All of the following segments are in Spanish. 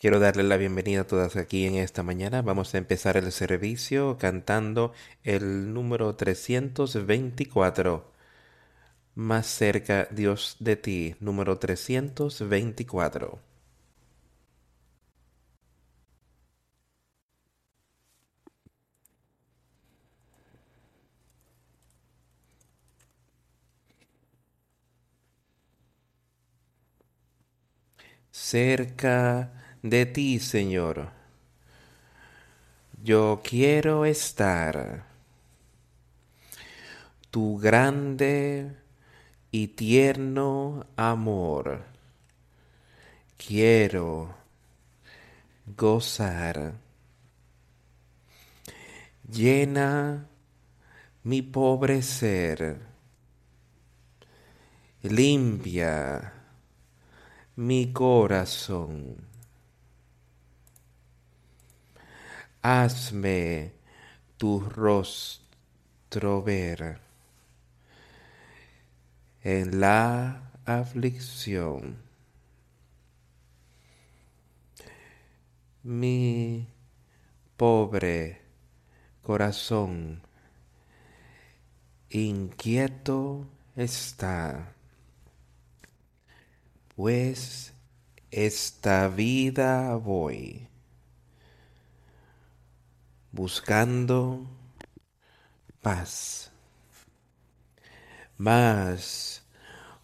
Quiero darle la bienvenida a todas aquí en esta mañana. Vamos a empezar el servicio cantando el número 324. Más cerca Dios de ti, número 324. Cerca de ti, Señor. Yo quiero estar. Tu grande y tierno amor. Quiero gozar. Llena mi pobre ser. Limpia mi corazón. Hazme tu rostro ver en la aflicción. Mi pobre corazón inquieto está, pues esta vida voy buscando paz. Mas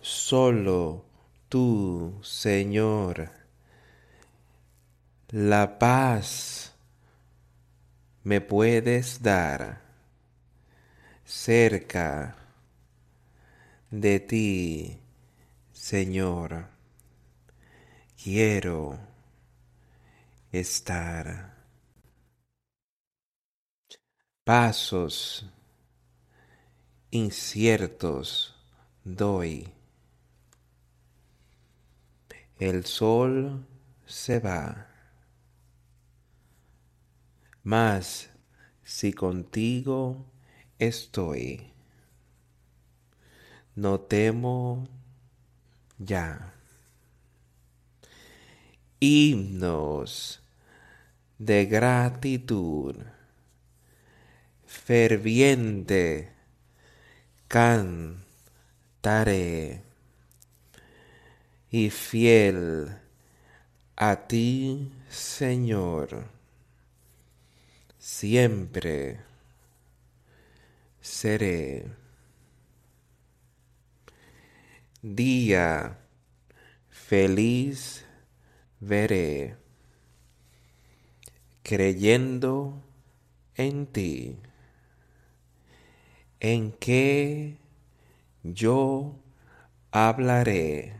solo tú, Señor, la paz me puedes dar cerca de ti, Señor. Quiero estar pasos inciertos doy. El sol se va, mas si contigo estoy, no temo ya. Himnos de gratitud ferviente cantaré y fiel a ti, Señor, siempre seré. Día feliz veré, creyendo en ti en que yo hablaré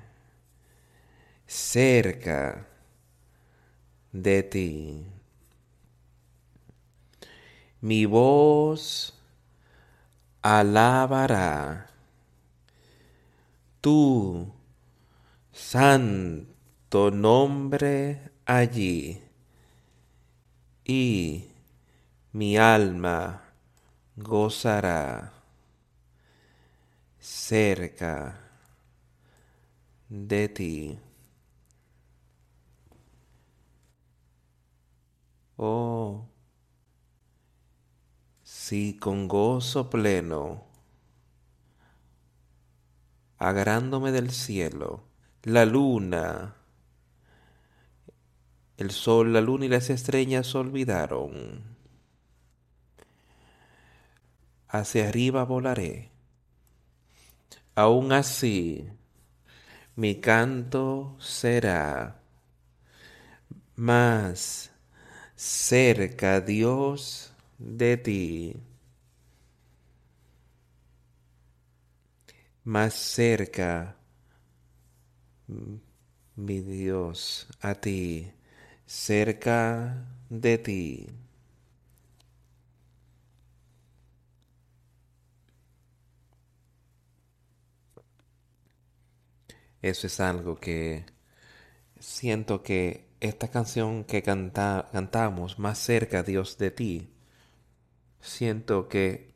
cerca de ti. Mi voz alabará tu santo nombre allí y mi alma gozará cerca de ti. Oh, si con gozo pleno, agarrándome del cielo, la luna, el sol, la luna y las estrellas olvidaron hacia arriba volaré. Aún así, mi canto será más cerca, Dios, de ti. Más cerca, mi Dios, a ti, cerca de ti. Eso es algo que siento que esta canción que canta, cantamos, Más cerca Dios de ti, siento que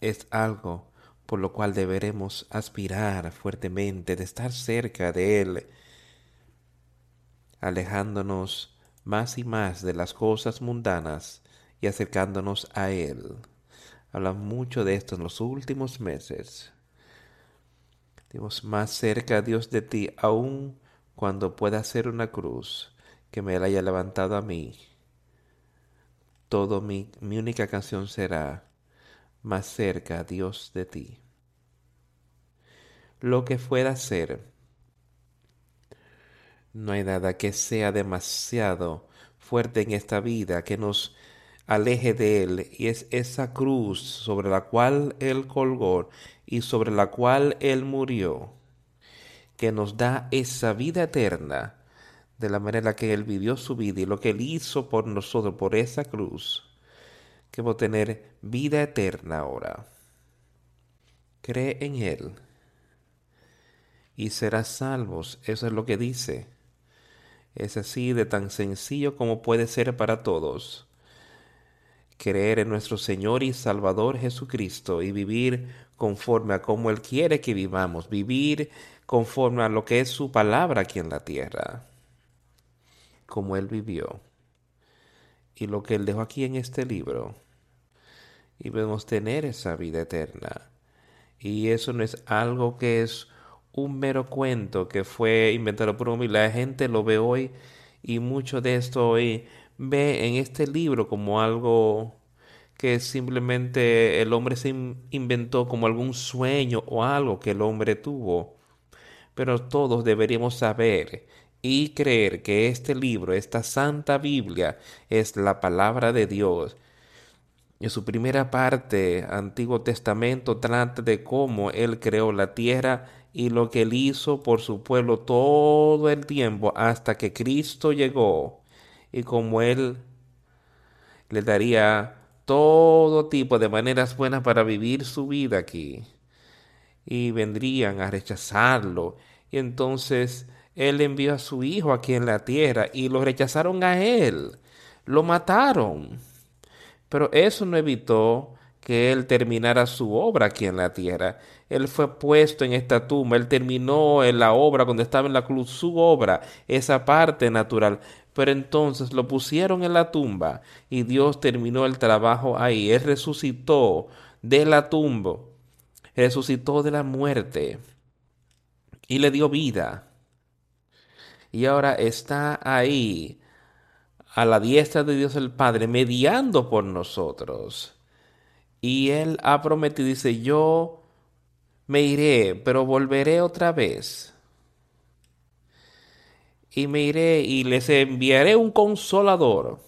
es algo por lo cual deberemos aspirar fuertemente de estar cerca de Él, alejándonos más y más de las cosas mundanas y acercándonos a Él. Habla mucho de esto en los últimos meses. Más cerca, Dios, de ti, aun cuando pueda ser una cruz que me la haya levantado a mí. Todo mi, mi única canción será más cerca, Dios, de ti. Lo que fuera ser, no hay nada que sea demasiado fuerte en esta vida que nos aleje de Él. Y es esa cruz sobre la cual Él colgó y sobre la cual Él murió, que nos da esa vida eterna de la manera que Él vivió su vida y lo que Él hizo por nosotros, por esa cruz, que a tener vida eterna ahora. Cree en Él y serás salvos. Eso es lo que dice. Es así de tan sencillo como puede ser para todos creer en nuestro Señor y Salvador Jesucristo y vivir conforme a como Él quiere que vivamos, vivir conforme a lo que es su palabra aquí en la tierra, como Él vivió y lo que Él dejó aquí en este libro. Y podemos tener esa vida eterna. Y eso no es algo que es un mero cuento que fue inventado por un gente lo ve hoy y mucho de esto hoy ve en este libro como algo que simplemente el hombre se inventó como algún sueño o algo que el hombre tuvo. Pero todos deberíamos saber y creer que este libro, esta santa Biblia, es la palabra de Dios. En su primera parte, Antiguo Testamento trata de cómo Él creó la tierra y lo que Él hizo por su pueblo todo el tiempo hasta que Cristo llegó y como Él le daría todo tipo de maneras buenas para vivir su vida aquí. Y vendrían a rechazarlo. Y entonces Él envió a su Hijo aquí en la tierra y lo rechazaron a Él. Lo mataron. Pero eso no evitó que Él terminara su obra aquí en la tierra. Él fue puesto en esta tumba, Él terminó en la obra cuando estaba en la cruz, su obra, esa parte natural. Pero entonces lo pusieron en la tumba y Dios terminó el trabajo ahí. Él resucitó de la tumba, resucitó de la muerte y le dio vida. Y ahora está ahí a la diestra de Dios el Padre, mediando por nosotros. Y Él ha prometido, dice, yo me iré, pero volveré otra vez y me iré y les enviaré un consolador.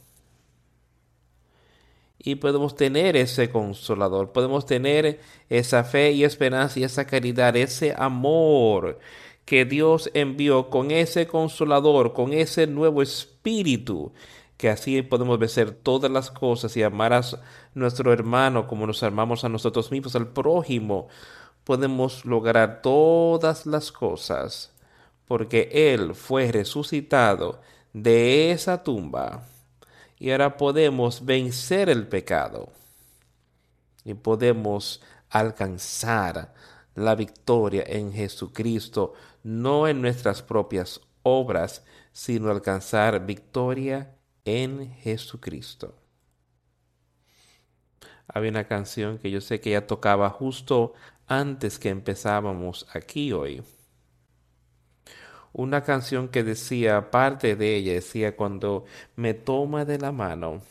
Y podemos tener ese consolador, podemos tener esa fe y esperanza y esa caridad, ese amor que Dios envió con ese consolador, con ese nuevo espíritu, que así podemos vencer todas las cosas y amar a nuestro hermano como nos amamos a nosotros mismos, al prójimo. Podemos lograr todas las cosas porque Él fue resucitado de esa tumba y ahora podemos vencer el pecado y podemos alcanzar la victoria en Jesucristo, no en nuestras propias obras, sino alcanzar victoria en Jesucristo. Había una canción que yo sé que ya tocaba justo antes que empezábamos aquí hoy una canción que decía, parte de ella decía, cuando me toma de la mano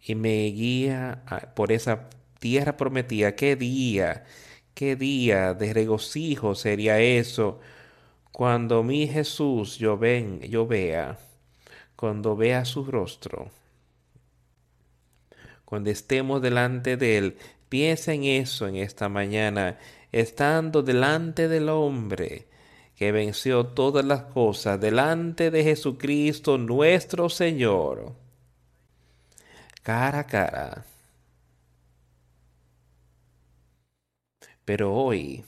y me guía por esa tierra prometida, qué día, qué día de regocijo sería eso, cuando mi Jesús yo ven, yo vea, cuando vea su rostro, cuando estemos delante de él, piensa en eso en esta mañana, estando delante del hombre, que venció todas las cosas delante de Jesucristo nuestro Señor, cara a cara. Pero hoy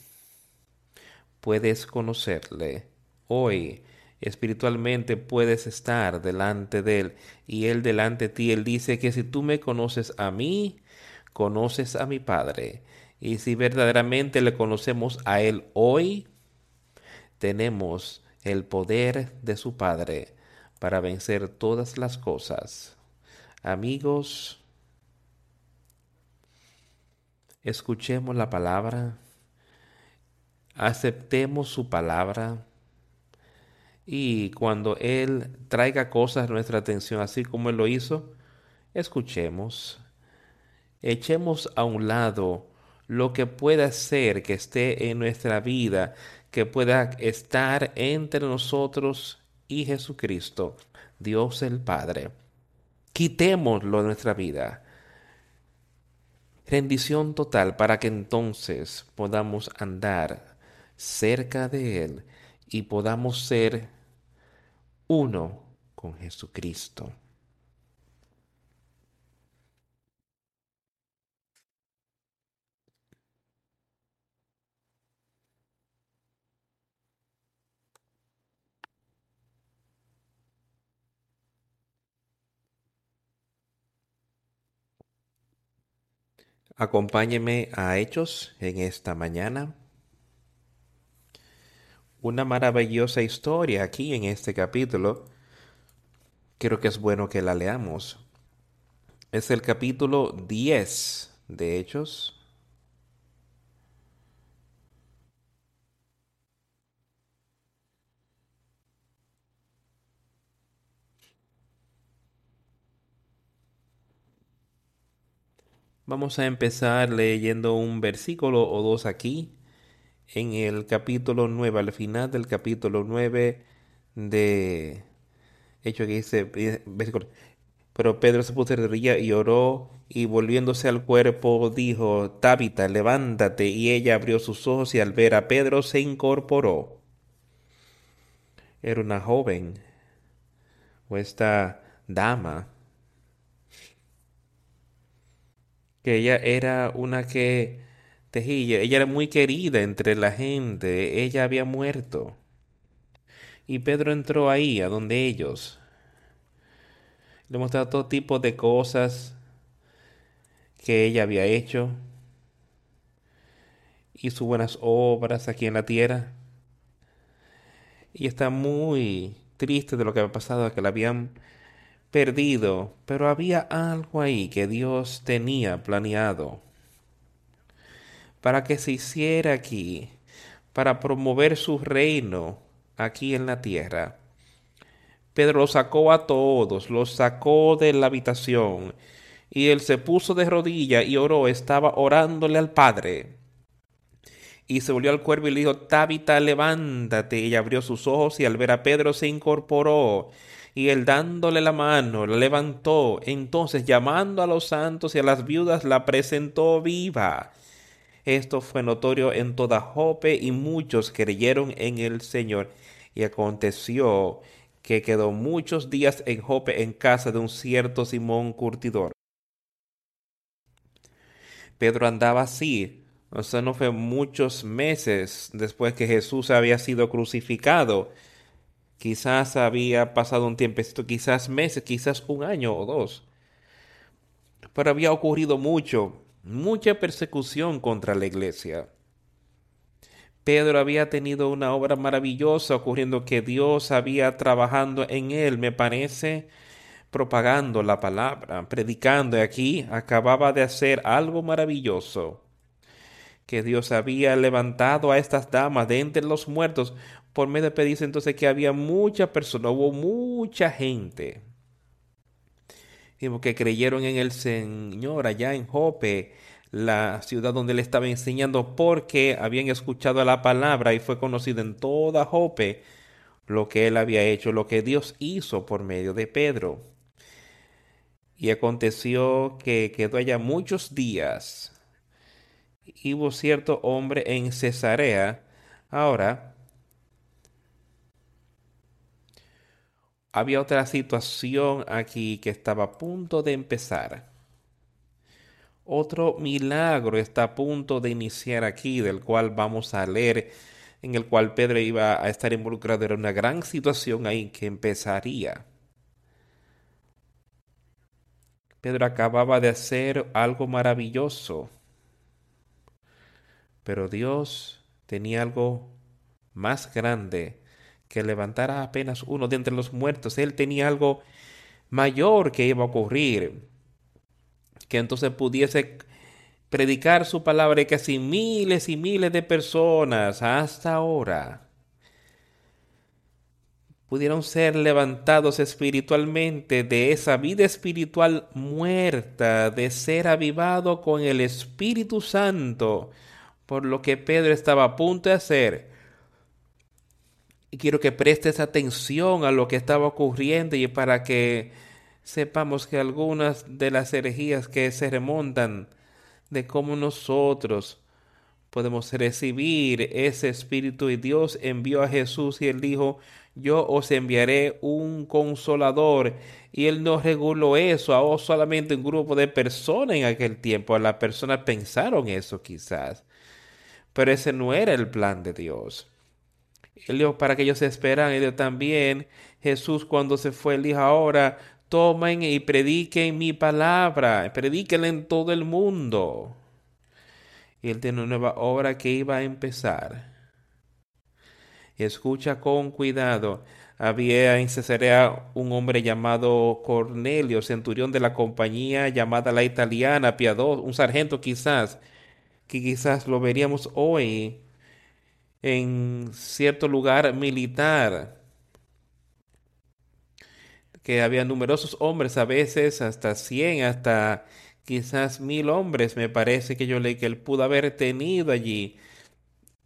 puedes conocerle, hoy espiritualmente puedes estar delante de Él y Él delante de ti. Él dice que si tú me conoces a mí, conoces a mi Padre. Y si verdaderamente le conocemos a Él hoy, tenemos el poder de su Padre para vencer todas las cosas. Amigos, escuchemos la palabra, aceptemos su palabra y cuando Él traiga cosas a nuestra atención, así como Él lo hizo, escuchemos, echemos a un lado lo que pueda ser que esté en nuestra vida, que pueda estar entre nosotros y Jesucristo, Dios el Padre. Quitémoslo de nuestra vida. Rendición total para que entonces podamos andar cerca de Él y podamos ser uno con Jesucristo. Acompáñeme a Hechos en esta mañana. Una maravillosa historia aquí en este capítulo. Creo que es bueno que la leamos. Es el capítulo 10 de Hechos. Vamos a empezar leyendo un versículo o dos aquí, en el capítulo 9, al final del capítulo 9 de hecho que dice, versículo, pero Pedro se puso de rodilla y oró y volviéndose al cuerpo dijo, Tábita, levántate. Y ella abrió sus ojos y al ver a Pedro se incorporó. Era una joven o esta dama que ella era una que tejía, ella era muy querida entre la gente, ella había muerto. Y Pedro entró ahí, a donde ellos. Le mostraba todo tipo de cosas que ella había hecho. Hizo buenas obras aquí en la tierra. Y está muy triste de lo que había pasado, que la habían perdido, pero había algo ahí que Dios tenía planeado para que se hiciera aquí, para promover su reino aquí en la tierra. Pedro los sacó a todos, los sacó de la habitación, y él se puso de rodilla y oró, estaba orándole al Padre. Y se volvió al cuervo y le dijo, Tábita, levántate. Y abrió sus ojos y al ver a Pedro se incorporó y él dándole la mano la levantó. Entonces llamando a los santos y a las viudas la presentó viva. Esto fue notorio en toda Jope y muchos creyeron en el Señor. Y aconteció que quedó muchos días en Jope en casa de un cierto Simón Curtidor. Pedro andaba así, o sea, no fue muchos meses después que Jesús había sido crucificado Quizás había pasado un tiempecito, quizás meses, quizás un año o dos. Pero había ocurrido mucho, mucha persecución contra la iglesia. Pedro había tenido una obra maravillosa ocurriendo que Dios había trabajando en él, me parece, propagando la palabra, predicando. Y aquí acababa de hacer algo maravilloso que Dios había levantado a estas damas de entre los muertos por medio de pedirse entonces que había mucha persona, hubo mucha gente que creyeron en el Señor allá en Jope, la ciudad donde él estaba enseñando, porque habían escuchado la palabra y fue conocido en toda Jope lo que él había hecho, lo que Dios hizo por medio de Pedro. Y aconteció que quedó allá muchos días. Y hubo cierto hombre en Cesarea. Ahora, había otra situación aquí que estaba a punto de empezar. Otro milagro está a punto de iniciar aquí, del cual vamos a leer, en el cual Pedro iba a estar involucrado. Era una gran situación ahí que empezaría. Pedro acababa de hacer algo maravilloso, pero Dios tenía algo más grande que levantara apenas uno de entre los muertos. Él tenía algo mayor que iba a ocurrir, que entonces pudiese predicar su palabra y que así miles y miles de personas hasta ahora pudieron ser levantados espiritualmente de esa vida espiritual muerta, de ser avivado con el Espíritu Santo, por lo que Pedro estaba a punto de hacer. Y quiero que prestes atención a lo que estaba ocurriendo y para que sepamos que algunas de las herejías que se remontan de cómo nosotros podemos recibir ese espíritu y Dios envió a Jesús y él dijo, yo os enviaré un consolador. Y él no reguló eso a solamente un grupo de personas en aquel tiempo. Las personas pensaron eso quizás. Pero ese no era el plan de Dios. Él dijo para que ellos esperan. Y también Jesús cuando se fue, él dijo ahora, tomen y prediquen mi palabra. Predíquenla en todo el mundo. Y él tiene una nueva obra que iba a empezar Escucha con cuidado. Había en Cesarea un hombre llamado Cornelio, centurión de la compañía llamada la italiana, piadoso, un sargento quizás, que quizás lo veríamos hoy en cierto lugar militar, que había numerosos hombres, a veces hasta cien, hasta quizás mil hombres, me parece que yo leí que él pudo haber tenido allí,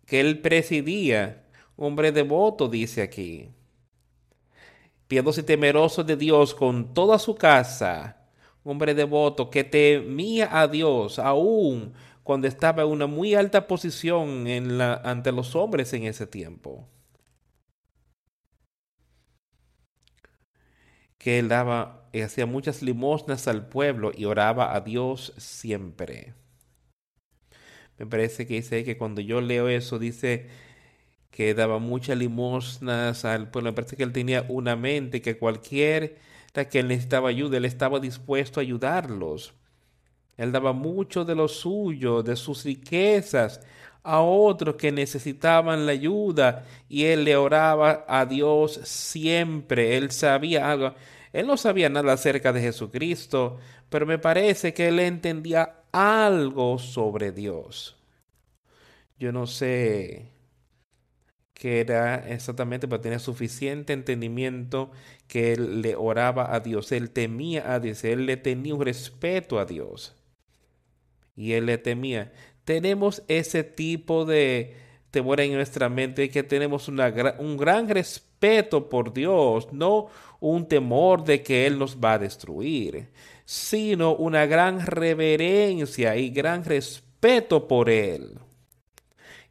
que él presidía hombre devoto, dice aquí. Piadoso y temeroso de Dios con toda su casa, hombre devoto que temía a Dios aún cuando estaba en una muy alta posición ante los hombres en ese tiempo. Que él daba y hacía muchas limosnas al pueblo y oraba a Dios siempre. Me parece que dice que cuando yo leo eso, dice que daba muchas limosnas al pueblo. Me parece que él tenía una mente que cualquiera que necesitaba ayuda, él estaba dispuesto a ayudarlos. Él daba mucho de lo suyo, de sus riquezas, a otros que necesitaban la ayuda y él le oraba a Dios siempre. Él sabía algo. Él no sabía nada acerca de Jesucristo, pero me parece que él entendía algo sobre Dios. Yo no sé que era exactamente para tener suficiente entendimiento que él le oraba a Dios, él temía a Dios, él le tenía un respeto a Dios. Y él le temía. Tenemos ese tipo de temor en nuestra mente que tenemos un gran respeto por Dios, no un temor de que Él nos va a destruir, sino una gran reverencia y gran respeto por Él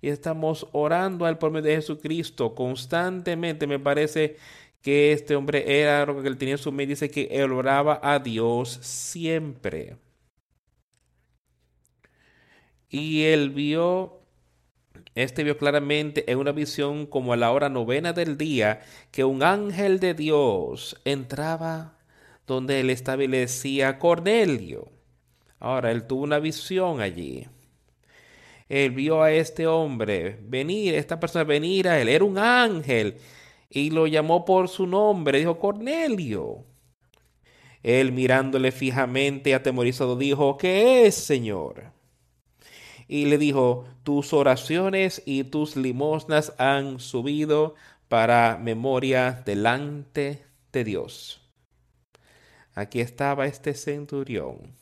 y estamos orando al por de Jesucristo constantemente. Me parece que este hombre era lo que él tenía en su mente. Dice que él oraba a Dios siempre. Y él vio, este vio claramente en una visión como a la hora novena del día, que un ángel de Dios entraba donde él estaba y le decía, Cornelio. Ahora, él tuvo una visión allí él vio a este hombre venir, esta persona venir a él, era un ángel, y lo llamó por su nombre, dijo Cornelio. Él mirándole fijamente, atemorizado, dijo, ¿qué es, Señor? Y le dijo, tus oraciones y tus limosnas han subido para memoria delante de Dios. Aquí estaba este centurión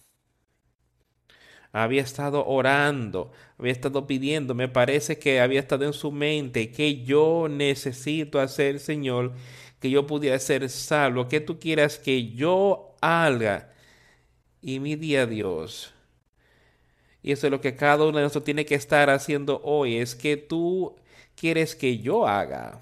había estado orando, había estado pidiendo, me parece que había estado en su mente que yo necesito hacer, Señor, que yo pudiera ser salvo, que tú quieras que yo haga. Y mi día, Dios. Y eso es lo que cada uno de nosotros tiene que estar haciendo hoy, es que tú quieres que yo haga.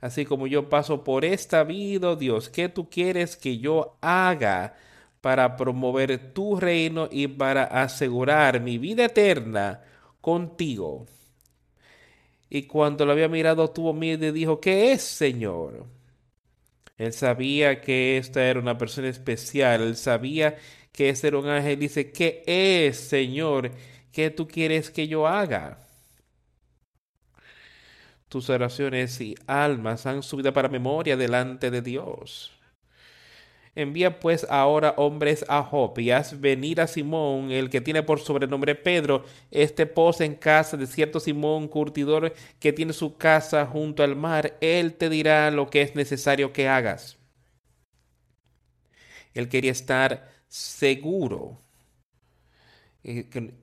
Así como yo paso por esta vida, Dios, ¿qué tú quieres que yo haga? para promover tu reino y para asegurar mi vida eterna contigo. Y cuando lo había mirado, tuvo miedo y dijo, ¿qué es, Señor? Él sabía que esta era una persona especial, él sabía que era un ángel. Dice, ¿qué es, Señor? ¿Qué tú quieres que yo haga? tus oraciones y almas han subido para memoria delante de Dios. Envía pues ahora hombres a Jope y haz venir a Simón, el que tiene por sobrenombre Pedro, este posa en casa de cierto Simón, curtidor, que tiene su casa junto al mar. Él te dirá lo que es necesario que hagas. Él quería estar seguro.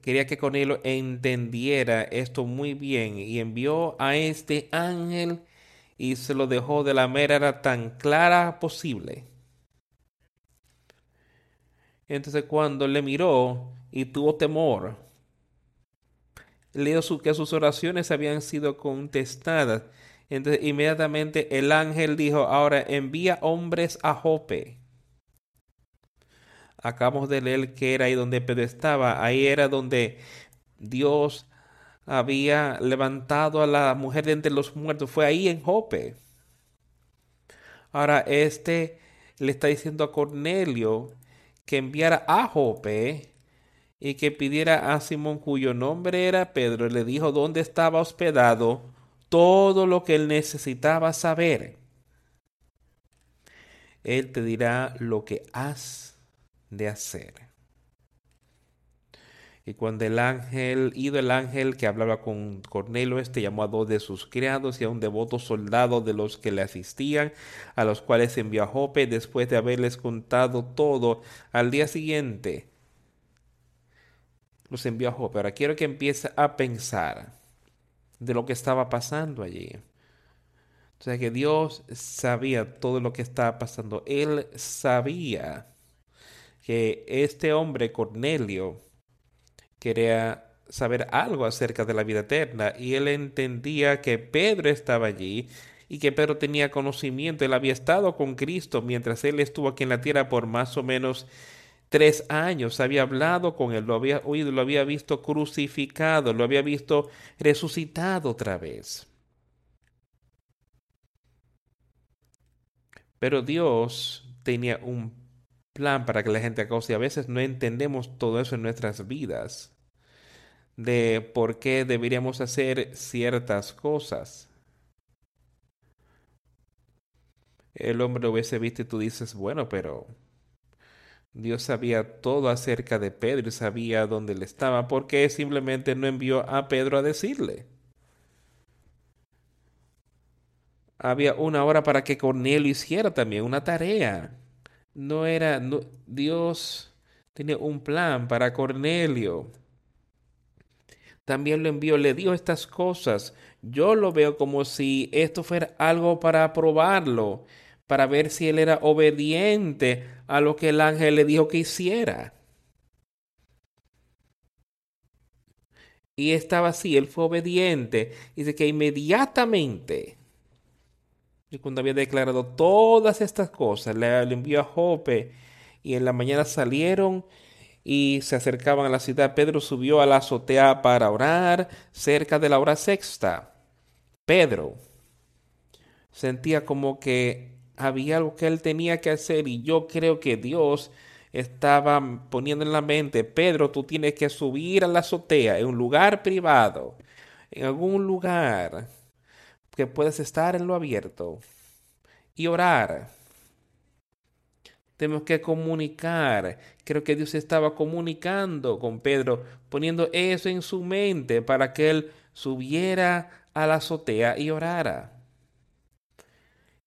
Quería que Cornelio entendiera esto muy bien y envió a este ángel y se lo dejó de la manera tan clara posible entonces cuando le miró y tuvo temor, le dijo que sus oraciones habían sido contestadas. Entonces inmediatamente el ángel dijo, ahora envía hombres a Jope. Acabamos de leer que era ahí donde Pedro estaba. Ahí era donde Dios había levantado a la mujer de entre los muertos. Fue ahí en Jope. Ahora este le está diciendo a Cornelio que enviara a Jope y que pidiera a Simón, cuyo nombre era Pedro, le dijo dónde estaba hospedado, todo lo que él necesitaba saber. Él te dirá lo que has de hacer. Y cuando el ángel, ido el ángel que hablaba con Cornelio, este llamó a dos de sus criados y a un devoto soldado de los que le asistían, a los cuales envió a Jope después de haberles contado todo al día siguiente. Los envió a Jope. Ahora quiero que empiece a pensar de lo que estaba pasando allí. O sea que Dios sabía todo lo que estaba pasando. Él sabía que este hombre, Cornelio, quería saber algo acerca de la vida eterna y él entendía que Pedro estaba allí y que Pedro tenía conocimiento. Él había estado con Cristo mientras él estuvo aquí en la tierra por más o menos tres años. Había hablado con él, lo había oído, lo había visto crucificado, lo había visto resucitado otra vez. Pero Dios tenía un plan para que la gente acose. A veces no entendemos todo eso en nuestras vidas de por qué deberíamos hacer ciertas cosas. El hombre hubiese visto y tú dices, bueno, pero Dios sabía todo acerca de Pedro y sabía dónde él estaba, ¿por qué simplemente no envió a Pedro a decirle? Había una hora para que Cornelio hiciera también una tarea. No era, Dios tenía un plan para Cornelio también lo envió, le dio estas cosas. Yo lo veo como si esto fuera algo para probarlo, para ver si él era obediente a lo que el ángel le dijo que hiciera. Y estaba así, él fue obediente. Dice que inmediatamente, y cuando había declarado todas estas cosas, le, envió a Jope y en la mañana salieron y se acercaban a la ciudad, Pedro subió a la azotea para orar cerca de la hora sexta. Pedro sentía como que había algo que él tenía que hacer y yo creo que Dios estaba poniendo en la mente, Pedro, tú tienes que subir a la azotea en un lugar privado, en algún lugar que puedas estar en lo abierto y orar tenemos que comunicar. Creo que Dios estaba comunicando con Pedro, poniendo eso en su mente para que él subiera a la azotea y orara.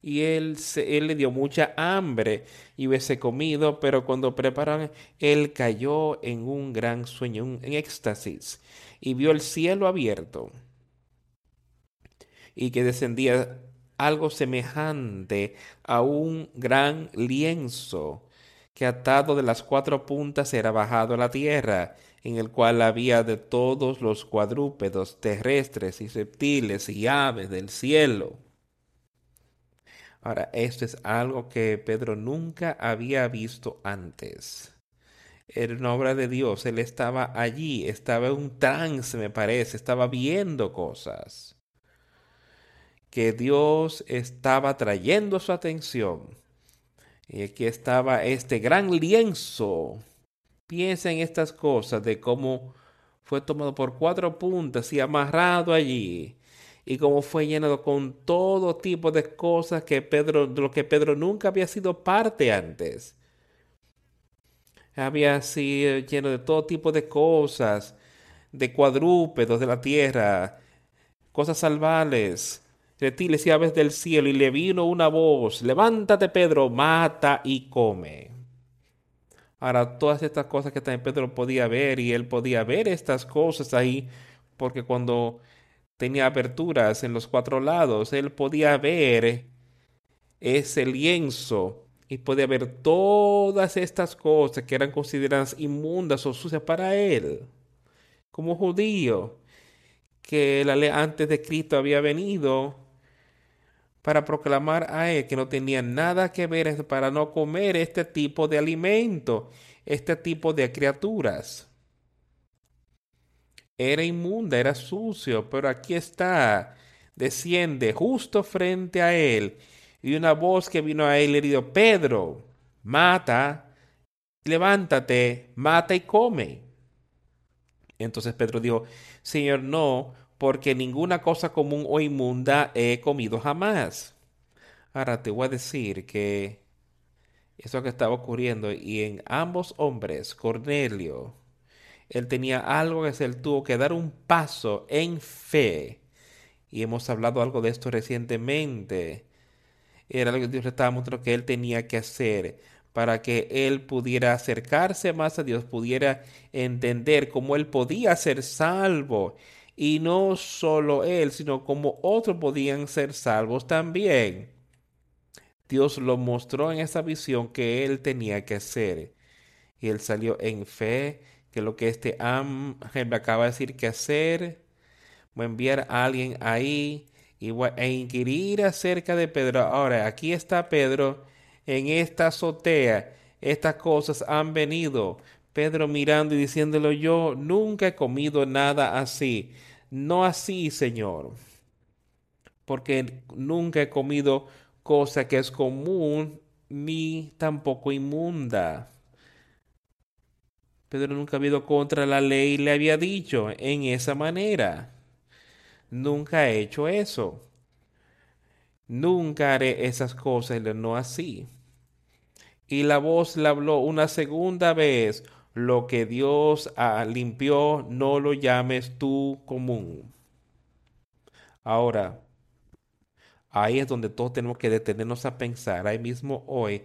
Y él, él le dio mucha hambre y hubiese comido, pero cuando prepararon, él cayó en un gran sueño, en éxtasis, y vio el cielo abierto y que descendía algo semejante a un gran lienzo que atado de las cuatro puntas era bajado a la tierra, en el cual había de todos los cuadrúpedos terrestres y reptiles y aves del cielo. Ahora, esto es algo que Pedro nunca había visto antes. Era una obra de Dios, él estaba allí, estaba en un trance, me parece, estaba viendo cosas que Dios estaba trayendo su atención. Y aquí estaba este gran lienzo. Piensa en estas cosas de cómo fue tomado por cuatro puntas y amarrado allí. y cómo fue llenado con todo tipo de cosas que Pedro, de lo que Pedro nunca había sido parte antes. Había sido lleno de todo tipo de cosas, de cuadrúpedos de la tierra, cosas salvajes, reptiles y aves del cielo, y le vino una voz, levántate Pedro, mata y come. Ahora, todas estas cosas que también Pedro podía ver, y él podía ver estas cosas ahí, porque cuando tenía aberturas en los cuatro lados, él podía ver ese lienzo y podía ver todas estas cosas que eran consideradas inmundas o sucias para él, como judío, que la ley antes de Cristo había venido para proclamar a él que no tenía nada que ver para no comer este tipo de alimento, este tipo de criaturas. Era inmunda, era sucio, pero aquí está, desciende justo frente a él, y una voz que vino a él le dijo, Pedro, mata, levántate, mata y come. Entonces Pedro dijo, Señor, no, porque ninguna cosa común o inmunda he comido jamás. Ahora te voy a decir que eso que estaba ocurriendo y en ambos hombres, Cornelio, él tenía algo que él tuvo que dar un paso en fe. Y hemos hablado algo de esto recientemente. Era lo que Dios le estaba mostrando que él tenía que hacer para que él pudiera acercarse más a Dios, pudiera entender cómo él podía ser salvo y no solo él, sino como otros podían ser salvos también. Dios lo mostró en esa visión que él tenía que hacer. Y él salió en fe que lo que este ángel me acaba de decir que hacer, voy a enviar a alguien ahí y voy a inquirir acerca de Pedro. Ahora, aquí está Pedro en esta azotea. Estas cosas han venido. Pedro mirando y diciéndolo, yo nunca he comido nada así. No así, Señor, porque nunca he comido cosa que es común ni tampoco inmunda. Pedro nunca ha ido contra la ley y le había dicho en esa manera. Nunca he hecho eso. Nunca haré esas cosas, no así. Y la voz le habló una segunda vez, lo que Dios ah, limpió, no lo llames tú común. Ahora, ahí es donde todos tenemos que detenernos a pensar. Ahí mismo hoy,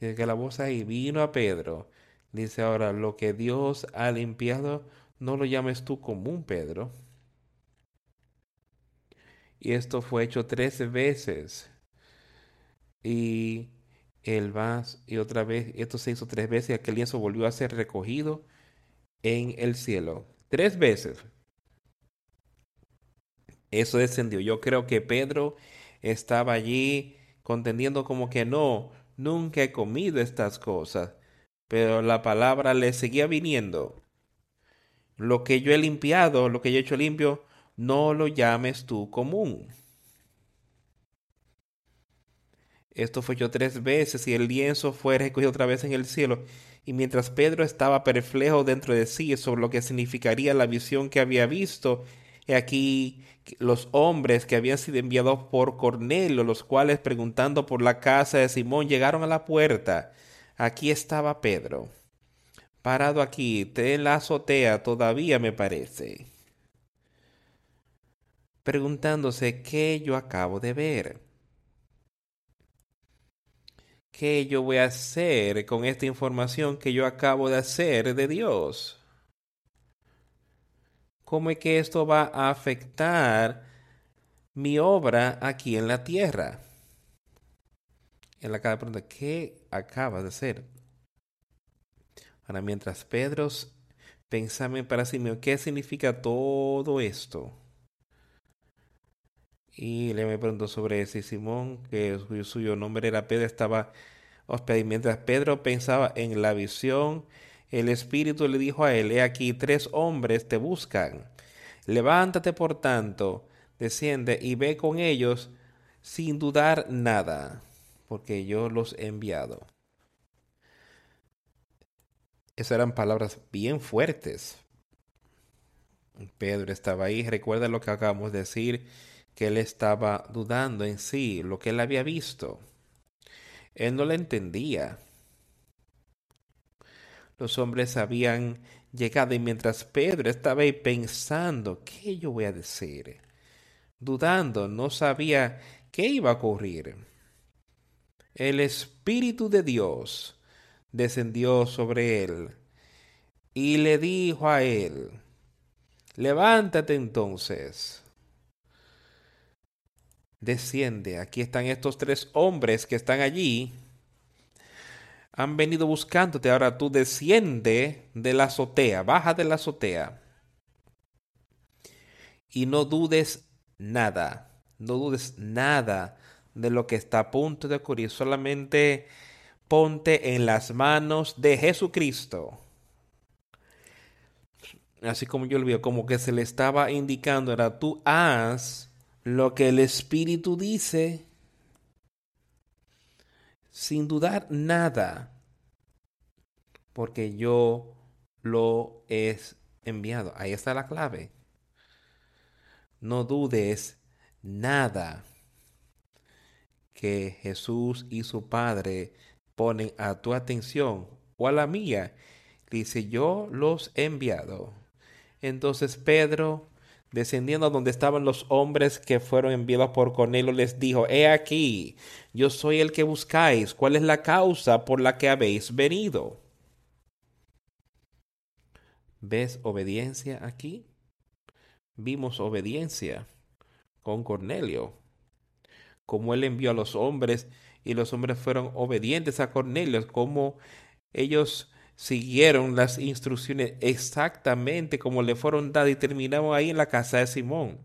que la voz ahí vino a Pedro. Dice ahora, lo que Dios ha limpiado, no lo llames tú común, Pedro. Y esto fue hecho tres veces. Y él va y otra vez, esto se hizo tres veces aquel lienzo volvió a ser recogido en el cielo. Tres veces. Eso descendió. Yo creo que Pedro estaba allí contendiendo como que no, nunca he comido estas cosas. Pero la palabra le seguía viniendo. Lo que yo he limpiado, lo que yo he hecho limpio, no lo llames tú común. Esto fue hecho tres veces y el lienzo fue recogido otra vez en el cielo. Y mientras Pedro estaba perplejo dentro de sí sobre lo que significaría la visión que había visto, he aquí los hombres que habían sido enviados por Cornelio, los cuales preguntando por la casa de Simón llegaron a la puerta. Aquí estaba Pedro, parado aquí, en la azotea todavía me parece, preguntándose qué yo acabo de ver. ¿Qué yo voy a hacer con esta información que yo acabo de hacer de Dios? ¿Cómo es que esto va a afectar mi obra aquí en la tierra? En la cada pregunta, ¿qué acaba de hacer? Ahora, mientras Pedro pensaba para sí mismo, ¿qué significa todo esto? Y le me preguntó sobre ese Simón, que su, suyo nombre era Pedro, estaba hospedado. Mientras Pedro pensaba en la visión, el Espíritu le dijo a él, he aquí tres hombres te buscan. Levántate por tanto, desciende y ve con ellos sin dudar nada, porque yo los he enviado. Esas eran palabras bien fuertes. Pedro estaba ahí, recuerda lo que acabamos de decir que él estaba dudando en sí, lo que él había visto. Él no lo entendía. Los hombres habían llegado y mientras Pedro estaba ahí pensando, ¿qué yo voy a decir? Dudando, no sabía qué iba a ocurrir. El Espíritu de Dios descendió sobre él y le dijo a él, levántate entonces. Desciende, aquí están estos tres hombres que están allí han venido buscándote. Ahora tú desciende de la azotea, baja de la azotea. Y no dudes nada, no dudes nada de lo que está a punto de ocurrir. Solamente ponte en las manos de Jesucristo. Así como yo lo veo, como que se le estaba indicando, era tú haz lo que el Espíritu dice sin dudar nada, porque yo lo he enviado. Ahí está la clave. No dudes nada que Jesús y su Padre ponen a tu atención o a la mía. Dice, yo los he enviado. Entonces Pedro descendiendo a donde estaban los hombres que fueron enviados por Cornelio, les dijo, He aquí, yo soy el que buscáis, ¿cuál es la causa por la que habéis venido? ¿Ves obediencia aquí? Vimos obediencia con Cornelio, como él envió a los hombres y los hombres fueron obedientes a Cornelio, como ellos siguieron las instrucciones exactamente como le fueron dadas y terminamos ahí en la casa de Simón.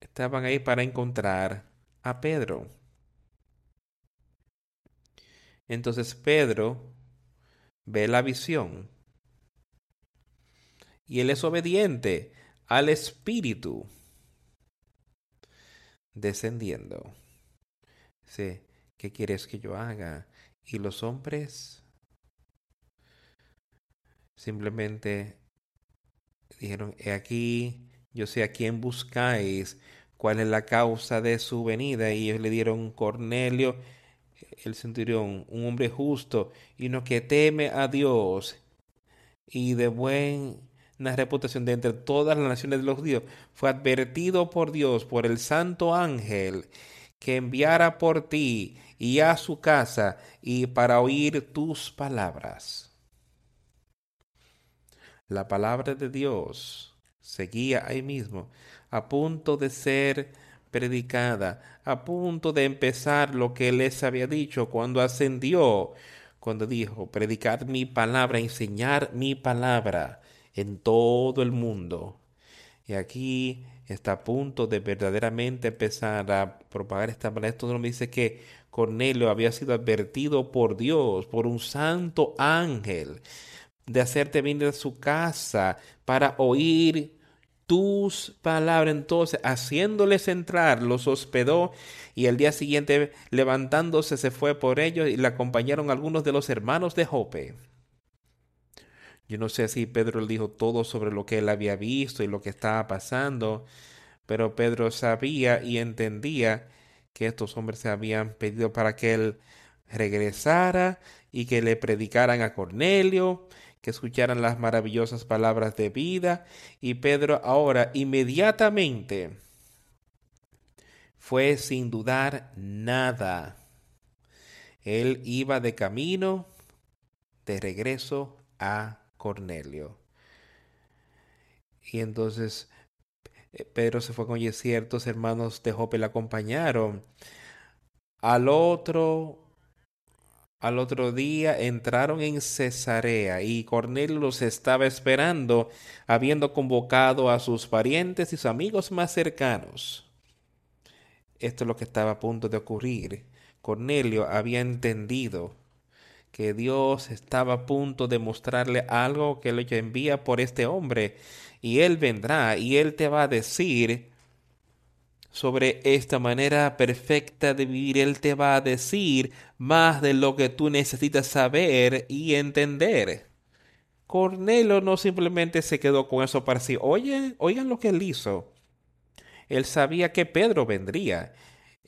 Estaban ahí para encontrar a Pedro. Entonces Pedro ve la visión y él es obediente al Espíritu descendiendo. Sí. ¿Qué quieres que yo haga? Y los hombres simplemente dijeron, he aquí, yo sé a quién buscáis, cuál es la causa de su venida. Y ellos le dieron Cornelio, el centurión, un hombre justo y uno que teme a Dios y de buena reputación de entre todas las naciones de los judíos, fue advertido por Dios, por el santo ángel, que enviara por ti y a su casa y para oír tus palabras. La palabra de Dios seguía ahí mismo, a punto de ser predicada, a punto de empezar lo que les había dicho cuando ascendió, cuando dijo, predicar mi palabra, enseñar mi palabra en todo el mundo. Y aquí está a punto de verdaderamente empezar a propagar esta palabra. Esto nos dice que Cornelio había sido advertido por Dios, por un santo ángel, de hacerte venir a su casa para oír tus palabras. Entonces, haciéndoles entrar, los hospedó y el día siguiente, levantándose, se fue por ellos y le acompañaron algunos de los hermanos de Jope. Yo no sé si Pedro le dijo todo sobre lo que él había visto y lo que estaba pasando, pero Pedro sabía y entendía que estos hombres se habían pedido para que él regresara y que le predicaran a Cornelio, que escucharan las maravillosas palabras de vida. Y Pedro ahora inmediatamente fue sin dudar nada. Él iba de camino de regreso a Cornelio. Y entonces Pedro se fue con ciertos hermanos de Jope le acompañaron. Al otro, al otro día entraron en Cesarea y Cornelio los estaba esperando, habiendo convocado a sus parientes y sus amigos más cercanos. Esto es lo que estaba a punto de ocurrir. Cornelio había entendido que Dios estaba a punto de mostrarle algo que le envía por este hombre y Él vendrá y Él te va a decir sobre esta manera perfecta de vivir. Él te va a decir más de lo que tú necesitas saber y entender. Cornelio no simplemente se quedó con eso para sí. Oye, oigan lo que él hizo. Él sabía que Pedro vendría.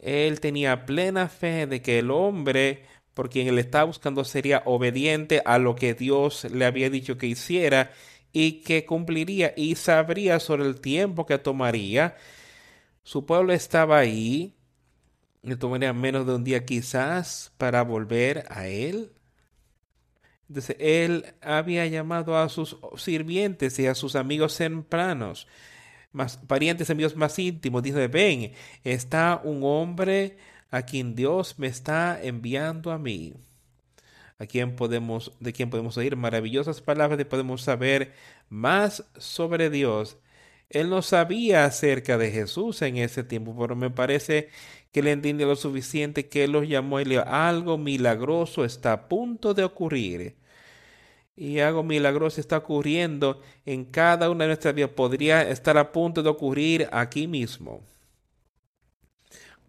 Él tenía plena fe de que el hombre por quien él estaba buscando sería obediente a lo que Dios le había dicho que hiciera y que cumpliría y sabría sobre el tiempo que tomaría. Su pueblo estaba ahí, le tomaría menos de un día quizás para volver a él. Entonces él había llamado a sus sirvientes y a sus amigos tempranos, más parientes, amigos más íntimos. Dice, ven, está un hombre a quien Dios me está enviando a mí. A quien podemos, de quien podemos oír maravillosas palabras y podemos saber más sobre Dios. Él no sabía acerca de Jesús en ese tiempo, pero me parece que le entiende lo suficiente que él los llamó y le dijo, algo milagroso está a punto de ocurrir. Y algo milagroso está ocurriendo en cada una de nuestras vidas. Podría estar a punto de ocurrir aquí mismo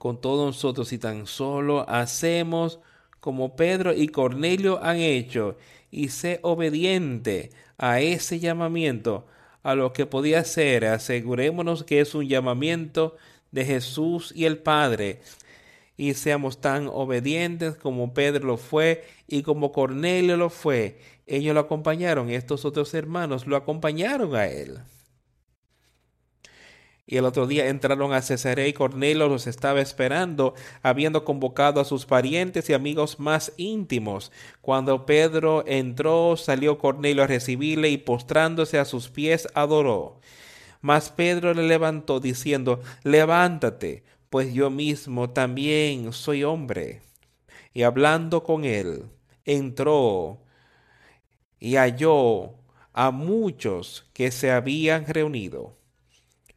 con todos nosotros si tan solo hacemos como Pedro y Cornelio han hecho y sé obediente a ese llamamiento, a lo que podía ser. Asegurémonos que es un llamamiento de Jesús y el Padre y seamos tan obedientes como Pedro lo fue y como Cornelio lo fue. Ellos lo acompañaron, estos otros hermanos lo acompañaron a él. Y el otro día entraron a Cesarea y Cornelio los estaba esperando, habiendo convocado a sus parientes y amigos más íntimos. Cuando Pedro entró, salió Cornelio a recibirle y postrándose a sus pies adoró. Mas Pedro le levantó diciendo, Levántate, pues yo mismo también soy hombre. Y hablando con él, entró y halló a muchos que se habían reunido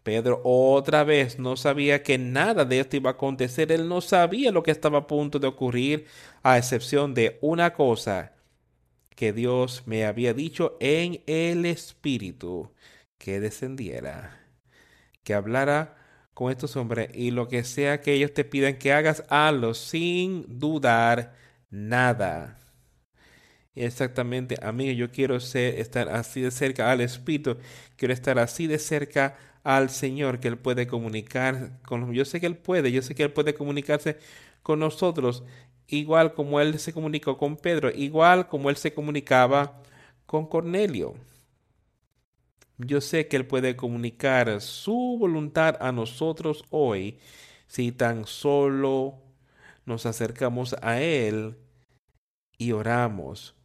Pedro otra vez no sabía que nada de esto iba a acontecer. Él no sabía lo que estaba a punto de ocurrir, a excepción de una cosa que Dios me había dicho en el Espíritu, que descendiera, que hablara con estos hombres y lo que sea que ellos te pidan que hagas, hazlo sin dudar nada. Exactamente, amigo, yo quiero ser, estar así de cerca al Espíritu, quiero estar así de cerca al Señor que Él puede comunicar con Yo sé que Él puede, yo sé que Él puede comunicarse con nosotros, igual como Él se comunicó con Pedro, igual como Él se comunicaba con Cornelio. Yo sé que Él puede comunicar su voluntad a nosotros hoy si tan solo nos acercamos a Él y oramos,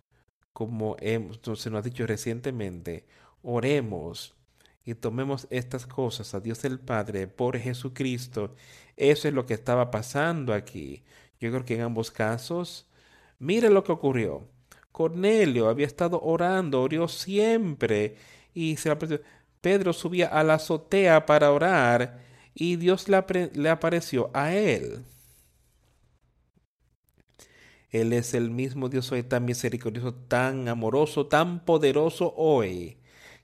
como hemos, se nos ha dicho recientemente, oremos y tomemos estas cosas a Dios el Padre por Jesucristo. Eso es lo que estaba pasando aquí. Yo creo que en ambos casos, mire lo que ocurrió. Cornelio había estado orando, oró siempre y se Pedro subía a la azotea para orar y Dios le, le apareció a él. Él es el mismo Dios hoy tan misericordioso, tan amoroso, tan poderoso hoy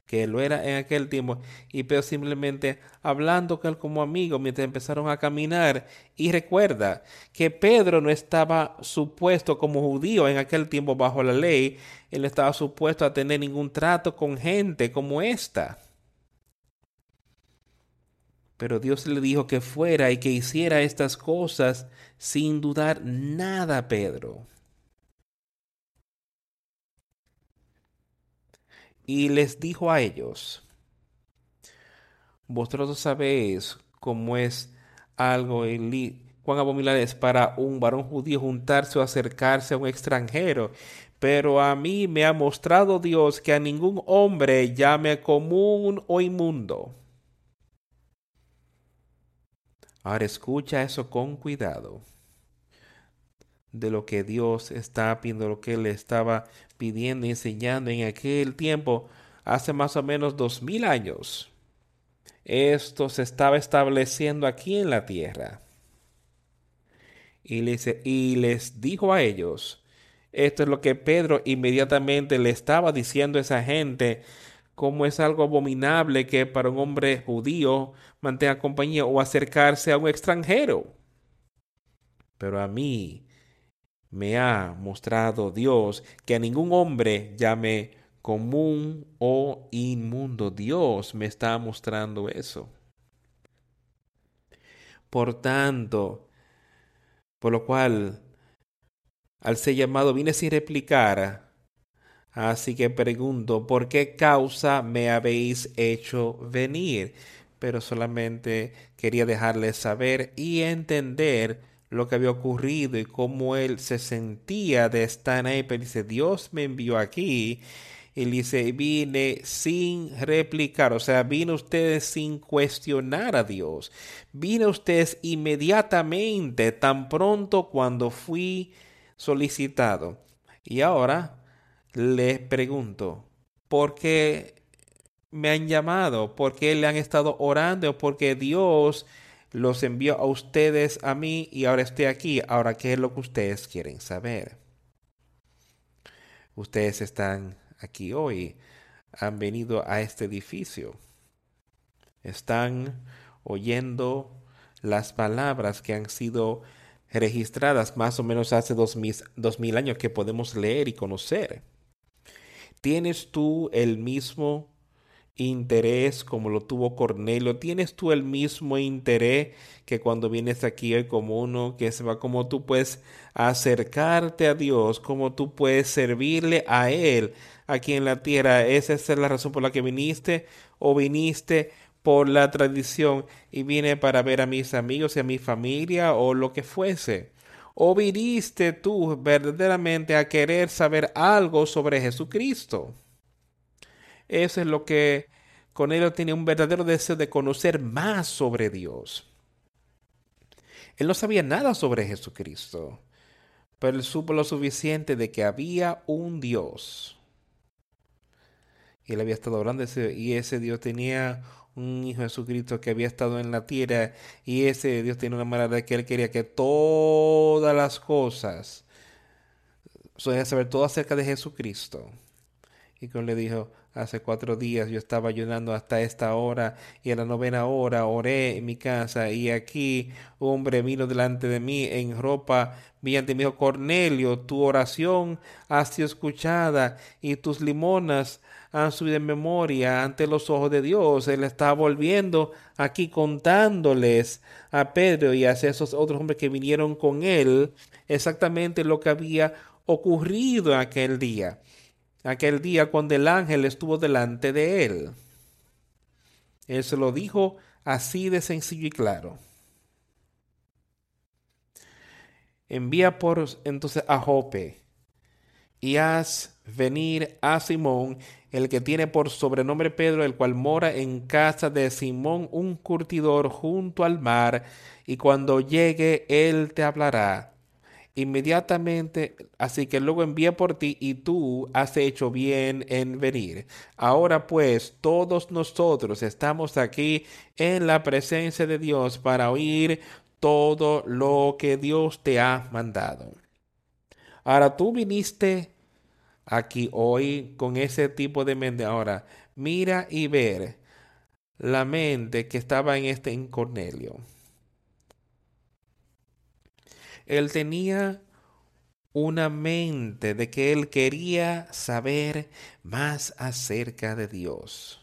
que lo era en aquel tiempo, y pero simplemente hablando con él como amigo mientras empezaron a caminar. Y recuerda que Pedro no estaba supuesto como judío en aquel tiempo bajo la ley, él estaba supuesto a tener ningún trato con gente como esta. Pero Dios le dijo que fuera y que hiciera estas cosas sin dudar nada, Pedro. Y les dijo a ellos, vosotros sabéis cómo es algo cuán abominable es para un varón judío juntarse o acercarse a un extranjero. Pero a mí me ha mostrado Dios que a ningún hombre llame común o inmundo. Ahora escucha eso con cuidado de lo que Dios está pidiendo, lo que Él estaba pidiendo y enseñando en aquel tiempo, hace más o menos dos mil años. Esto se estaba estableciendo aquí en la tierra. Y les, y les dijo a ellos, esto es lo que Pedro inmediatamente le estaba diciendo a esa gente, como es algo abominable que para un hombre judío mantenga compañía o acercarse a un extranjero. Pero a mí me ha mostrado Dios que a ningún hombre llame común o inmundo. Dios me está mostrando eso. Por tanto, por lo cual, al ser llamado, vine sin replicar. Así que pregunto, ¿por qué causa me habéis hecho venir? Pero solamente quería dejarles saber y entender lo que había ocurrido y cómo él se sentía de estar ahí. Pero dice, Dios me envió aquí y dice, vine sin replicar, o sea, vino ustedes sin cuestionar a Dios. Vine ustedes inmediatamente, tan pronto cuando fui solicitado. Y ahora les pregunto, ¿por qué me han llamado? ¿Por qué le han estado orando? Porque Dios los envió a ustedes a mí y ahora estoy aquí. Ahora, ¿qué es lo que ustedes quieren saber? Ustedes están aquí hoy han venido a este edificio. Están oyendo las palabras que han sido registradas más o menos hace dos mil, dos mil años que podemos leer y conocer. ¿Tienes tú el mismo interés como lo tuvo Cornelio? ¿Tienes tú el mismo interés que cuando vienes aquí hoy como uno que se va como tú puedes acercarte a Dios, como tú puedes servirle a Él aquí en la tierra? ¿Esa es la razón por la que viniste o viniste por la tradición y vine para ver a mis amigos y a mi familia o lo que fuese? ¿O viniste tú verdaderamente a querer saber algo sobre Jesucristo? Eso es lo que con él tiene un verdadero deseo de conocer más sobre Dios. Él no sabía nada sobre Jesucristo, pero él supo lo suficiente de que había un Dios. Y él había estado orando y ese Dios tenía un Hijo Jesucristo que había estado en la tierra y ese Dios tiene una manera de que él quería que todas las cosas, saber todo acerca de Jesucristo. Y como le dijo, hace cuatro días yo estaba ayunando hasta esta hora y a la novena hora oré en mi casa y aquí un hombre vino delante de mí en ropa brillante me dijo, Cornelio, tu oración ha sido escuchada y tus limonas han subido en memoria ante los ojos de Dios. Él está volviendo aquí contándoles a Pedro y a esos otros hombres que vinieron con él exactamente lo que había ocurrido aquel día aquel día cuando el ángel estuvo delante de él. Él se lo dijo así de sencillo y claro. Envía por entonces a Jope y haz venir a Simón, el que tiene por sobrenombre Pedro, el cual mora en casa de Simón, un curtidor junto al mar, y cuando llegue él te hablará inmediatamente, así que luego envía por ti y tú has hecho bien en venir. Ahora pues todos nosotros estamos aquí en la presencia de Dios para oír todo lo que Dios te ha mandado. Ahora tú viniste aquí hoy con ese tipo de mente. Ahora mira y ver la mente que estaba en este Cornelio él tenía una mente de que él quería saber más acerca de Dios.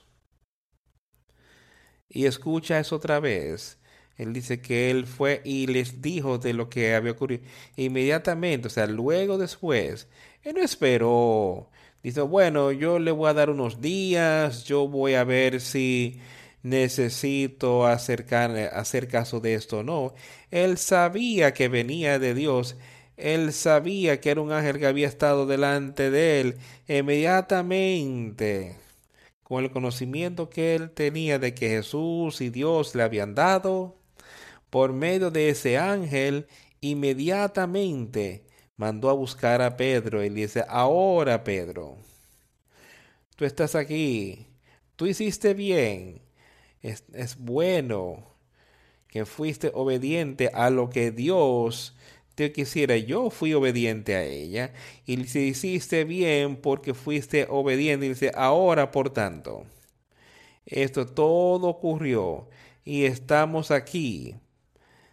Y escucha eso otra vez. Él dice que él fue y les dijo de lo que había ocurrido. Inmediatamente, o sea, luego después, él no esperó. Dice, bueno, yo le voy a dar unos días, yo voy a ver si necesito hacer caso de esto. No, él sabía que venía de Dios. Él sabía que era un ángel que había estado delante de él inmediatamente. Con el conocimiento que él tenía de que Jesús y Dios le habían dado, por medio de ese ángel, inmediatamente mandó a buscar a Pedro y le dice, ahora Pedro, tú estás aquí, tú hiciste bien, es, bueno que fuiste obediente a lo que Dios te quisiera. Yo fui obediente a ella y si hiciste bien porque fuiste obediente. Y dice, ahora por tanto, esto todo ocurrió y estamos aquí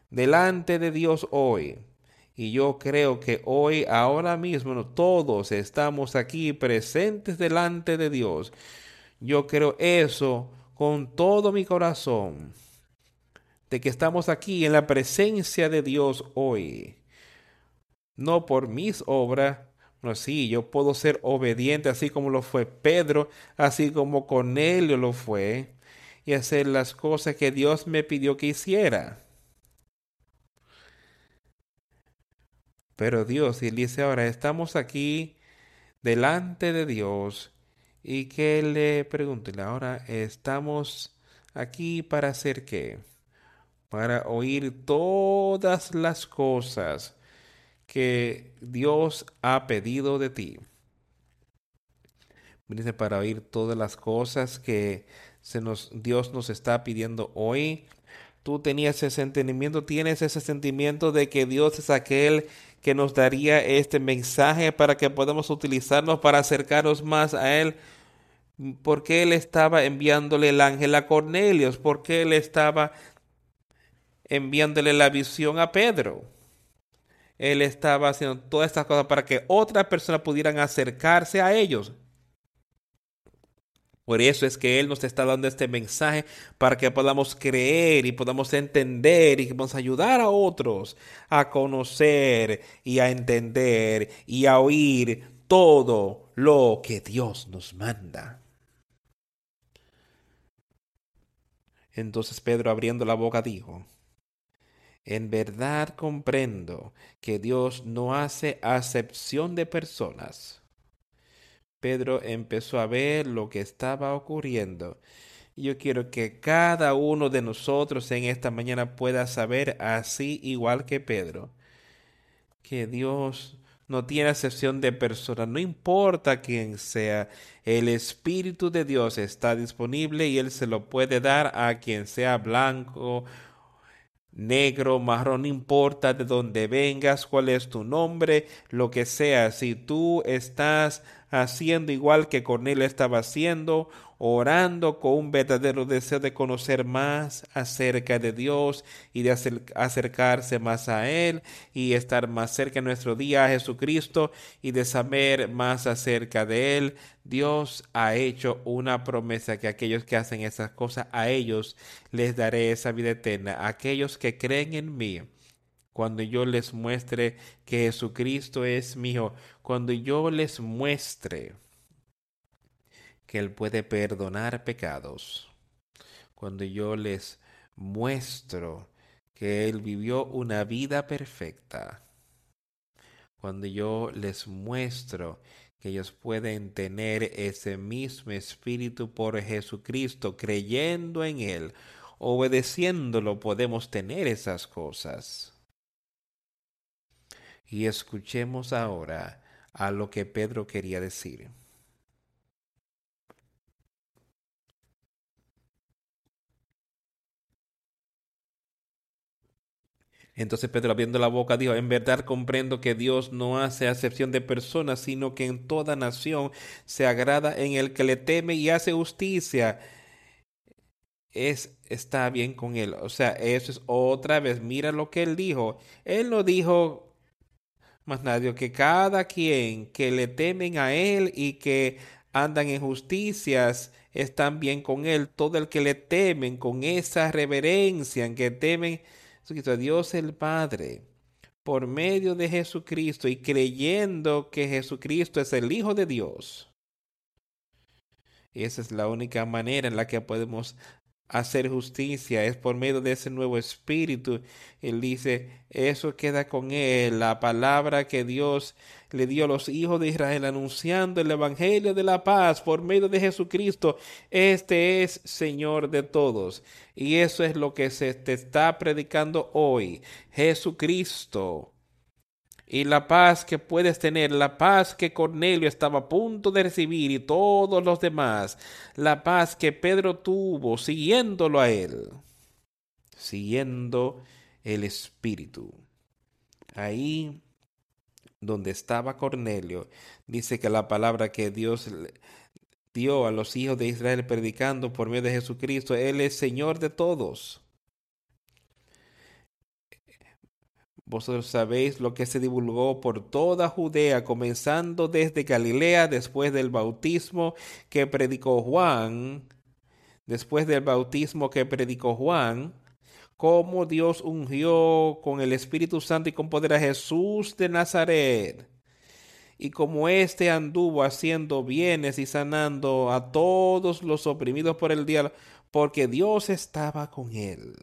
delante de Dios hoy. Y yo creo que hoy, ahora mismo, todos estamos aquí presentes delante de Dios. Yo creo eso con todo mi corazón, de que estamos aquí en la presencia de Dios hoy. No por mis obras, no, sí, yo puedo ser obediente así como lo fue Pedro, así como Cornelio lo fue, y hacer las cosas que Dios me pidió que hiciera. Pero Dios, y él dice ahora, estamos aquí delante de Dios y que le pregunte, ahora estamos aquí para hacer qué? Para oír todas las cosas que Dios ha pedido de ti. Dice para oír todas las cosas que se nos, Dios nos está pidiendo hoy. Tú tenías ese entendimiento, tienes ese sentimiento de que Dios es aquel que nos daría este mensaje para que podamos utilizarnos para acercarnos más a Él. Porque Él estaba enviándole el ángel a Cornelius? porque Él estaba enviándole la visión a Pedro? Él estaba haciendo todas estas cosas para que otras personas pudieran acercarse a ellos. Por eso es que Él nos está dando este mensaje para que podamos creer y podamos entender y podamos ayudar a otros a conocer y a entender y a oír todo lo que Dios nos manda. Entonces Pedro abriendo la boca dijo, en verdad comprendo que Dios no hace acepción de personas. Pedro empezó a ver lo que estaba ocurriendo. Yo quiero que cada uno de nosotros en esta mañana pueda saber así igual que Pedro, que Dios no tiene acepción de personas, no importa quién sea, el Espíritu de Dios está disponible y Él se lo puede dar a quien sea blanco negro, marrón, no importa de dónde vengas, cuál es tu nombre, lo que sea. Si tú estás haciendo igual que Cornelio estaba haciendo, orando con un verdadero deseo de conocer más acerca de Dios y de acercarse más a Él y estar más cerca de nuestro día a Jesucristo y de saber más acerca de Él. Dios ha hecho una promesa que aquellos que hacen esas cosas, a ellos les daré esa vida eterna. Aquellos que creen en mí, cuando yo les muestre que Jesucristo es mío, cuando yo les muestre que Él puede perdonar pecados, cuando yo les muestro que Él vivió una vida perfecta, cuando yo les muestro que ellos pueden tener ese mismo espíritu por Jesucristo, creyendo en Él, obedeciéndolo, podemos tener esas cosas. Y escuchemos ahora a lo que Pedro quería decir. Entonces Pedro abriendo la boca dijo, en verdad comprendo que Dios no hace acepción de personas, sino que en toda nación se agrada en el que le teme y hace justicia. Es, está bien con él. O sea, eso es otra vez, mira lo que él dijo. Él no dijo más nadie que cada quien que le temen a él y que andan en justicias están bien con él. Todo el que le temen con esa reverencia, en que temen a Dios el Padre por medio de Jesucristo y creyendo que Jesucristo es el Hijo de Dios. Esa es la única manera en la que podemos hacer justicia, es por medio de ese nuevo espíritu. Él dice, eso queda con él, la palabra que Dios le dio a los hijos de Israel anunciando el Evangelio de la paz por medio de Jesucristo. Este es Señor de todos. Y eso es lo que se te está predicando hoy. Jesucristo y la paz que puedes tener, la paz que Cornelio estaba a punto de recibir y todos los demás, la paz que Pedro tuvo siguiéndolo a él, siguiendo el Espíritu. Ahí donde estaba Cornelio, dice que la palabra que Dios dio a los hijos de Israel predicando por medio de Jesucristo, Él es Señor de todos. Vosotros sabéis lo que se divulgó por toda Judea, comenzando desde Galilea después del bautismo que predicó Juan, después del bautismo que predicó Juan, cómo Dios ungió con el Espíritu Santo y con poder a Jesús de Nazaret, y como éste anduvo haciendo bienes y sanando a todos los oprimidos por el diablo, porque Dios estaba con él.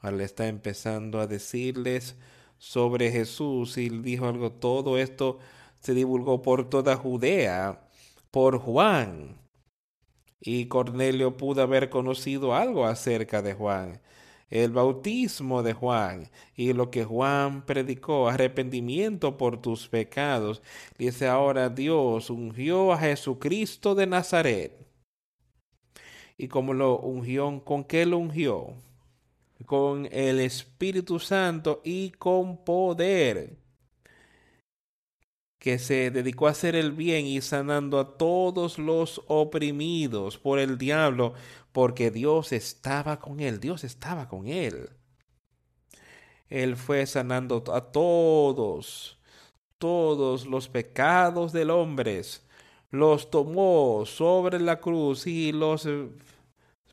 Ahora está empezando a decirles sobre Jesús y dijo algo, todo esto se divulgó por toda Judea, por Juan. Y Cornelio pudo haber conocido algo acerca de Juan, el bautismo de Juan y lo que Juan predicó, arrepentimiento por tus pecados. Dice ahora Dios ungió a Jesucristo de Nazaret. Y como lo ungió, ¿con qué lo ungió? Con el Espíritu Santo y con poder, que se dedicó a hacer el bien y sanando a todos los oprimidos por el diablo, porque Dios estaba con él, Dios estaba con él. Él fue sanando a todos, todos los pecados del hombre, los tomó sobre la cruz y los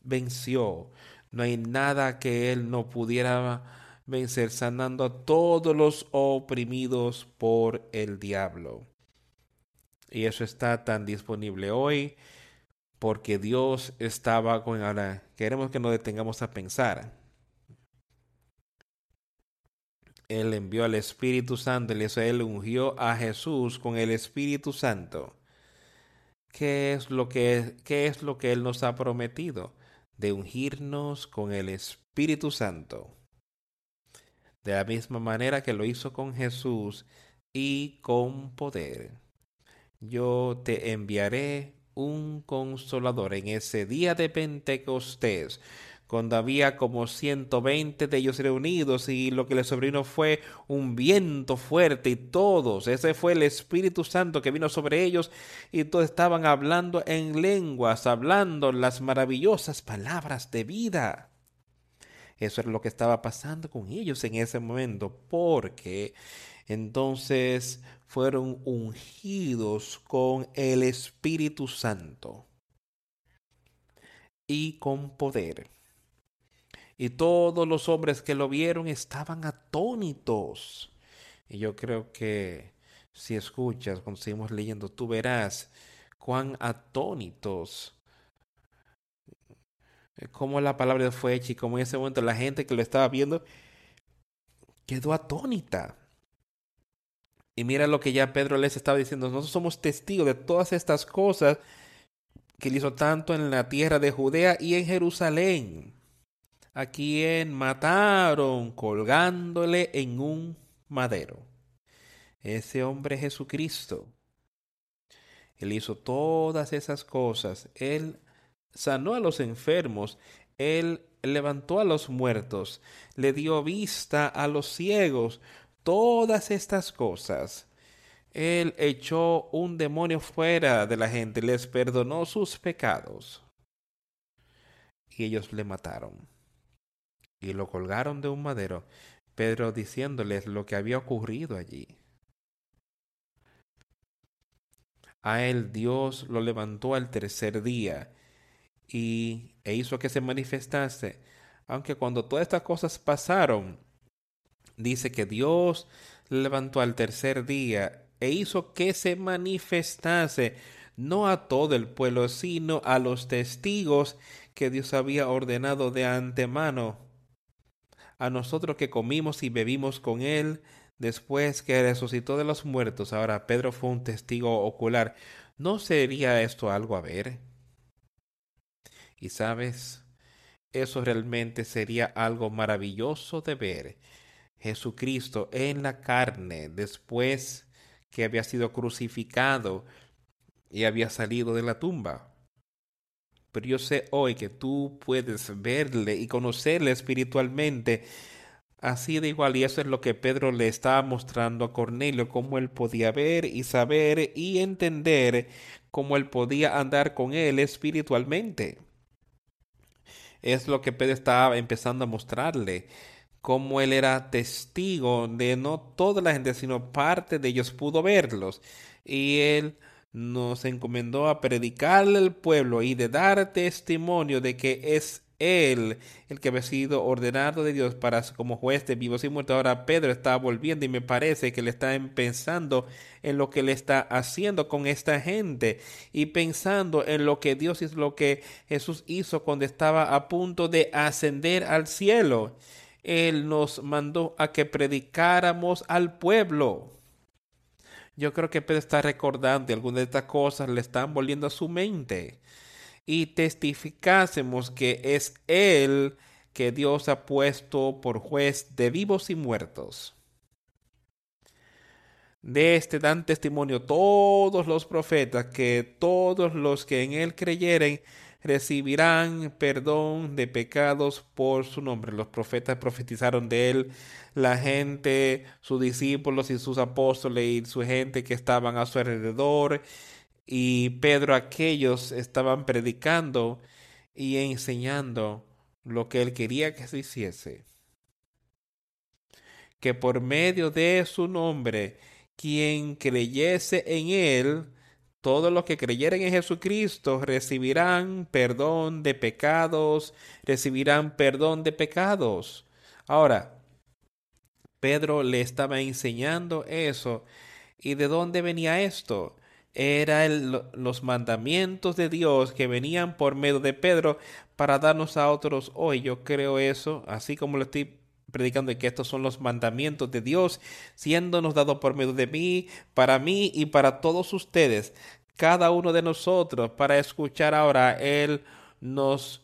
venció. No hay nada que Él no pudiera vencer, sanando a todos los oprimidos por el diablo. Y eso está tan disponible hoy porque Dios estaba con ahora. Queremos que nos detengamos a pensar. Él envió al Espíritu Santo Él ungió a Jesús con el Espíritu Santo. ¿Qué es lo que, qué es lo que Él nos ha prometido? De ungirnos con el Espíritu Santo. De la misma manera que lo hizo con Jesús y con poder. Yo te enviaré un consolador en ese día de Pentecostés cuando había como ciento veinte de ellos reunidos y lo que les sobrino fue un viento fuerte y todos, ese fue el Espíritu Santo que vino sobre ellos y todos estaban hablando en lenguas, hablando las maravillosas palabras de vida. Eso era lo que estaba pasando con ellos en ese momento, porque entonces fueron ungidos con el Espíritu Santo y con poder. Y todos los hombres que lo vieron estaban atónitos. Y yo creo que si escuchas, cuando seguimos leyendo, tú verás cuán atónitos eh, cómo la palabra fue hecha y cómo en ese momento la gente que lo estaba viendo quedó atónita. Y mira lo que ya Pedro les estaba diciendo, nosotros somos testigos de todas estas cosas que él hizo tanto en la tierra de Judea y en Jerusalén a quien mataron colgándole en un madero. Ese hombre Jesucristo. Él hizo todas esas cosas. Él sanó a los enfermos. Él levantó a los muertos. Le dio vista a los ciegos. Todas estas cosas. Él echó un demonio fuera de la gente. Les perdonó sus pecados. Y ellos le mataron y lo colgaron de un madero, Pedro diciéndoles lo que había ocurrido allí. A él Dios lo levantó al tercer día y e hizo que se manifestase, aunque cuando todas estas cosas pasaron, dice que Dios levantó al tercer día e hizo que se manifestase no a todo el pueblo, sino a los testigos que Dios había ordenado de antemano a nosotros que comimos y bebimos con él después que resucitó de los muertos. Ahora Pedro fue un testigo ocular. ¿No sería esto algo a ver? Y sabes, eso realmente sería algo maravilloso de ver. Jesucristo en la carne después que había sido crucificado y había salido de la tumba. Pero yo sé hoy que tú puedes verle y conocerle espiritualmente. Así de igual, y eso es lo que Pedro le estaba mostrando a Cornelio, cómo él podía ver y saber y entender cómo él podía andar con él espiritualmente. Es lo que Pedro estaba empezando a mostrarle. como él era testigo de no toda la gente, sino parte de ellos pudo verlos. Y él nos encomendó a predicarle al pueblo y de dar testimonio de que es él el que había sido ordenado de Dios para como juez de vivos y muertos. Ahora Pedro está volviendo y me parece que le está pensando en lo que le está haciendo con esta gente y pensando en lo que Dios es lo que Jesús hizo cuando estaba a punto de ascender al cielo. Él nos mandó a que predicáramos al pueblo. Yo creo que Pedro está recordando algunas de estas cosas le están volviendo a su mente y testificásemos que es Él que Dios ha puesto por juez de vivos y muertos. De este dan testimonio todos los profetas que todos los que en Él creyeren recibirán perdón de pecados por su nombre. Los profetas profetizaron de él, la gente, sus discípulos y sus apóstoles y su gente que estaban a su alrededor y Pedro aquellos estaban predicando y enseñando lo que él quería que se hiciese. Que por medio de su nombre, quien creyese en él, todos los que creyeren en Jesucristo recibirán perdón de pecados, recibirán perdón de pecados. Ahora, Pedro le estaba enseñando eso. ¿Y de dónde venía esto? eran los mandamientos de Dios que venían por medio de Pedro para darnos a otros hoy. Yo creo eso, así como lo estoy predicando que estos son los mandamientos de Dios, siéndonos dados por medio de mí, para mí y para todos ustedes, cada uno de nosotros, para escuchar ahora, Él nos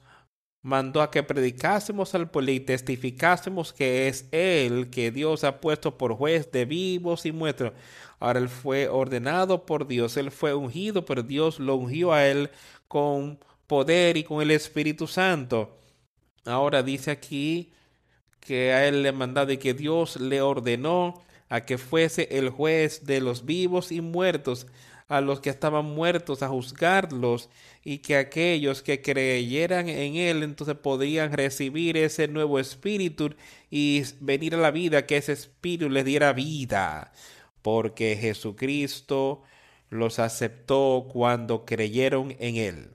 mandó a que predicásemos al pueblo y testificásemos que es Él que Dios ha puesto por juez de vivos y muertos. Ahora él fue ordenado por Dios, él fue ungido, pero Dios lo ungió a él con poder y con el Espíritu Santo. Ahora dice aquí que a él le mandado y que Dios le ordenó a que fuese el juez de los vivos y muertos, a los que estaban muertos, a juzgarlos, y que aquellos que creyeran en él entonces podrían recibir ese nuevo espíritu y venir a la vida, que ese espíritu les diera vida porque Jesucristo los aceptó cuando creyeron en Él.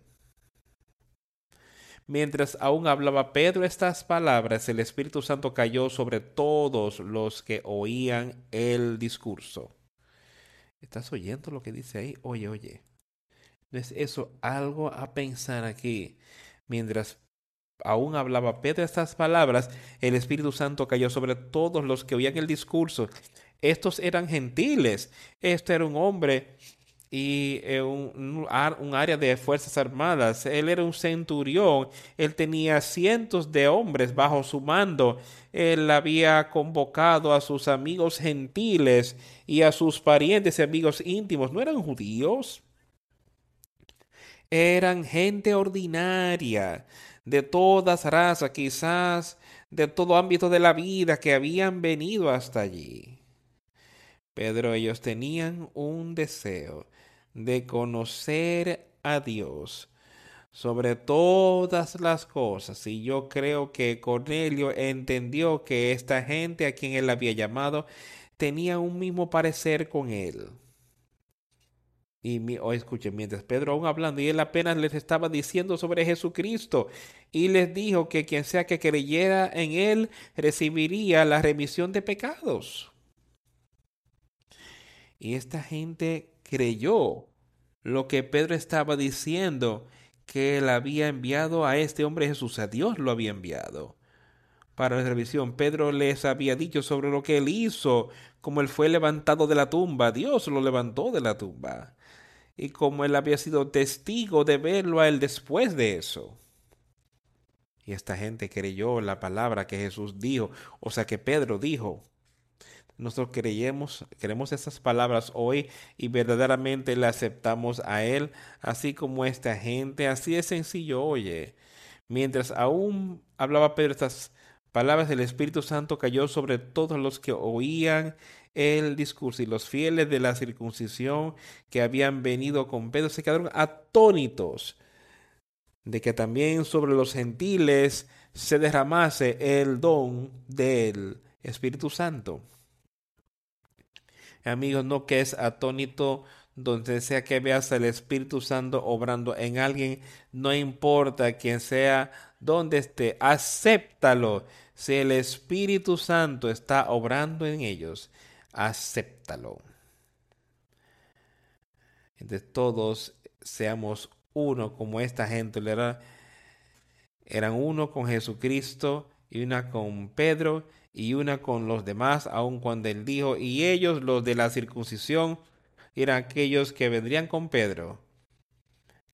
Mientras aún hablaba Pedro estas palabras, el Espíritu Santo cayó sobre todos los que oían el discurso. ¿Estás oyendo lo que dice ahí? Oye, oye. ¿No es eso algo a pensar aquí? Mientras aún hablaba Pedro estas palabras, el Espíritu Santo cayó sobre todos los que oían el discurso. Estos eran gentiles. Este era un hombre y eh, un, un, área de fuerzas armadas. Él era un centurión. Él tenía cientos de hombres bajo su mando. Él había convocado a sus amigos gentiles y a sus parientes y amigos íntimos. No eran judíos. Eran gente ordinaria, de todas razas, quizás de todo ámbito de la vida que habían venido hasta allí. Pedro, ellos tenían un deseo de conocer a Dios sobre todas las cosas. Y yo creo que Cornelio entendió que esta gente a quien él había llamado tenía un mismo parecer con él. Y mi, oh, escuchen, mientras Pedro aún hablando, y él apenas les estaba diciendo sobre Jesucristo, y les dijo que quien sea que creyera en él recibiría la remisión de pecados. Y esta gente creyó lo que Pedro estaba diciendo, que él había enviado a este hombre Jesús, a Dios lo había enviado. Para la revisión, Pedro les había dicho sobre lo que él hizo, como él fue levantado de la tumba, Dios lo levantó de la tumba, y como él había sido testigo de verlo a él después de eso. Y esta gente creyó la palabra que Jesús dijo, o sea que Pedro dijo, nosotros creemos, queremos esas palabras hoy y verdaderamente le aceptamos a Él, así como esta gente. Así de sencillo, oye. Mientras aún hablaba Pedro estas palabras, el Espíritu Santo cayó sobre todos los que oían el discurso y los fieles de la circuncisión que habían venido con Pedro se quedaron atónitos de que también sobre los gentiles se derramase el don del Espíritu Santo. Amigos, no que es atónito donde sea que veas el Espíritu Santo obrando en alguien, no importa quién sea, donde esté, acéptalo. Si el Espíritu Santo está obrando en ellos, acéptalo. De todos seamos uno como esta gente. Eran uno con Jesucristo y una con Pedro y una con los demás, aun cuando él dijo, y ellos, los de la circuncisión, eran aquellos que vendrían con Pedro,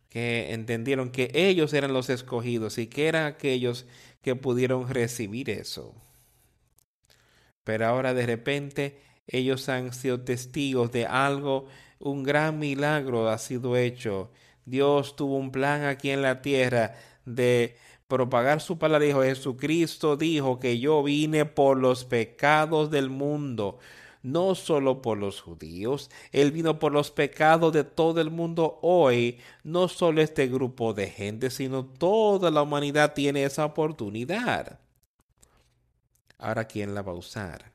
que entendieron que ellos eran los escogidos y que eran aquellos que pudieron recibir eso. Pero ahora de repente ellos han sido testigos de algo, un gran milagro ha sido hecho. Dios tuvo un plan aquí en la tierra de propagar su palabra. Dijo Jesucristo dijo que yo vine por los pecados del mundo, no solo por los judíos, Él vino por los pecados de todo el mundo hoy, no solo este grupo de gente, sino toda la humanidad tiene esa oportunidad. Ahora, ¿quién la va a usar?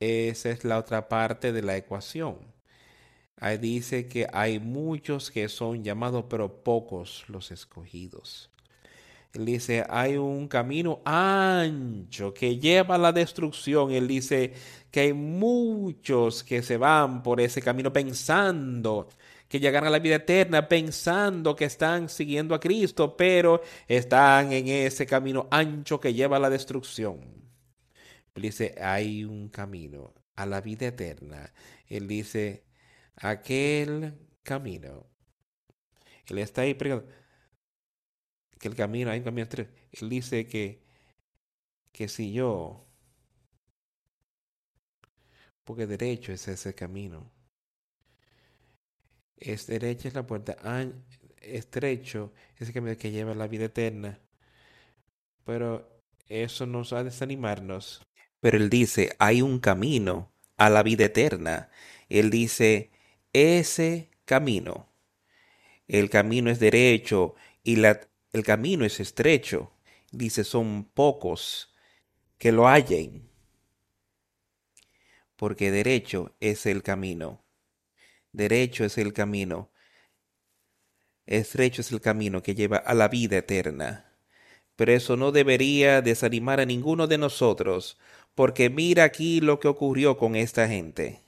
Esa es la otra parte de la ecuación. Ahí dice que hay muchos que son llamados, pero pocos los escogidos. Él dice, hay un camino ancho que lleva a la destrucción. Él dice que hay muchos que se van por ese camino pensando que llegarán a la vida eterna, pensando que están siguiendo a Cristo, pero están en ese camino ancho que lleva a la destrucción. Él dice, hay un camino a la vida eterna. Él dice, aquel camino. Él está ahí preguntando que el camino, hay un camino Él dice que, que si yo, porque derecho es ese camino, es derecha es la puerta, estrecho es el camino que lleva a la vida eterna, pero eso nos va a desanimarnos. Pero él dice, hay un camino a la vida eterna. Él dice, ese camino, el camino es derecho y la el camino es estrecho. Dice, son pocos que lo hallen. Porque derecho es el camino. Derecho es el camino. Estrecho es el camino que lleva a la vida eterna. Pero eso no debería desanimar a ninguno de nosotros, porque mira aquí lo que ocurrió con esta gente.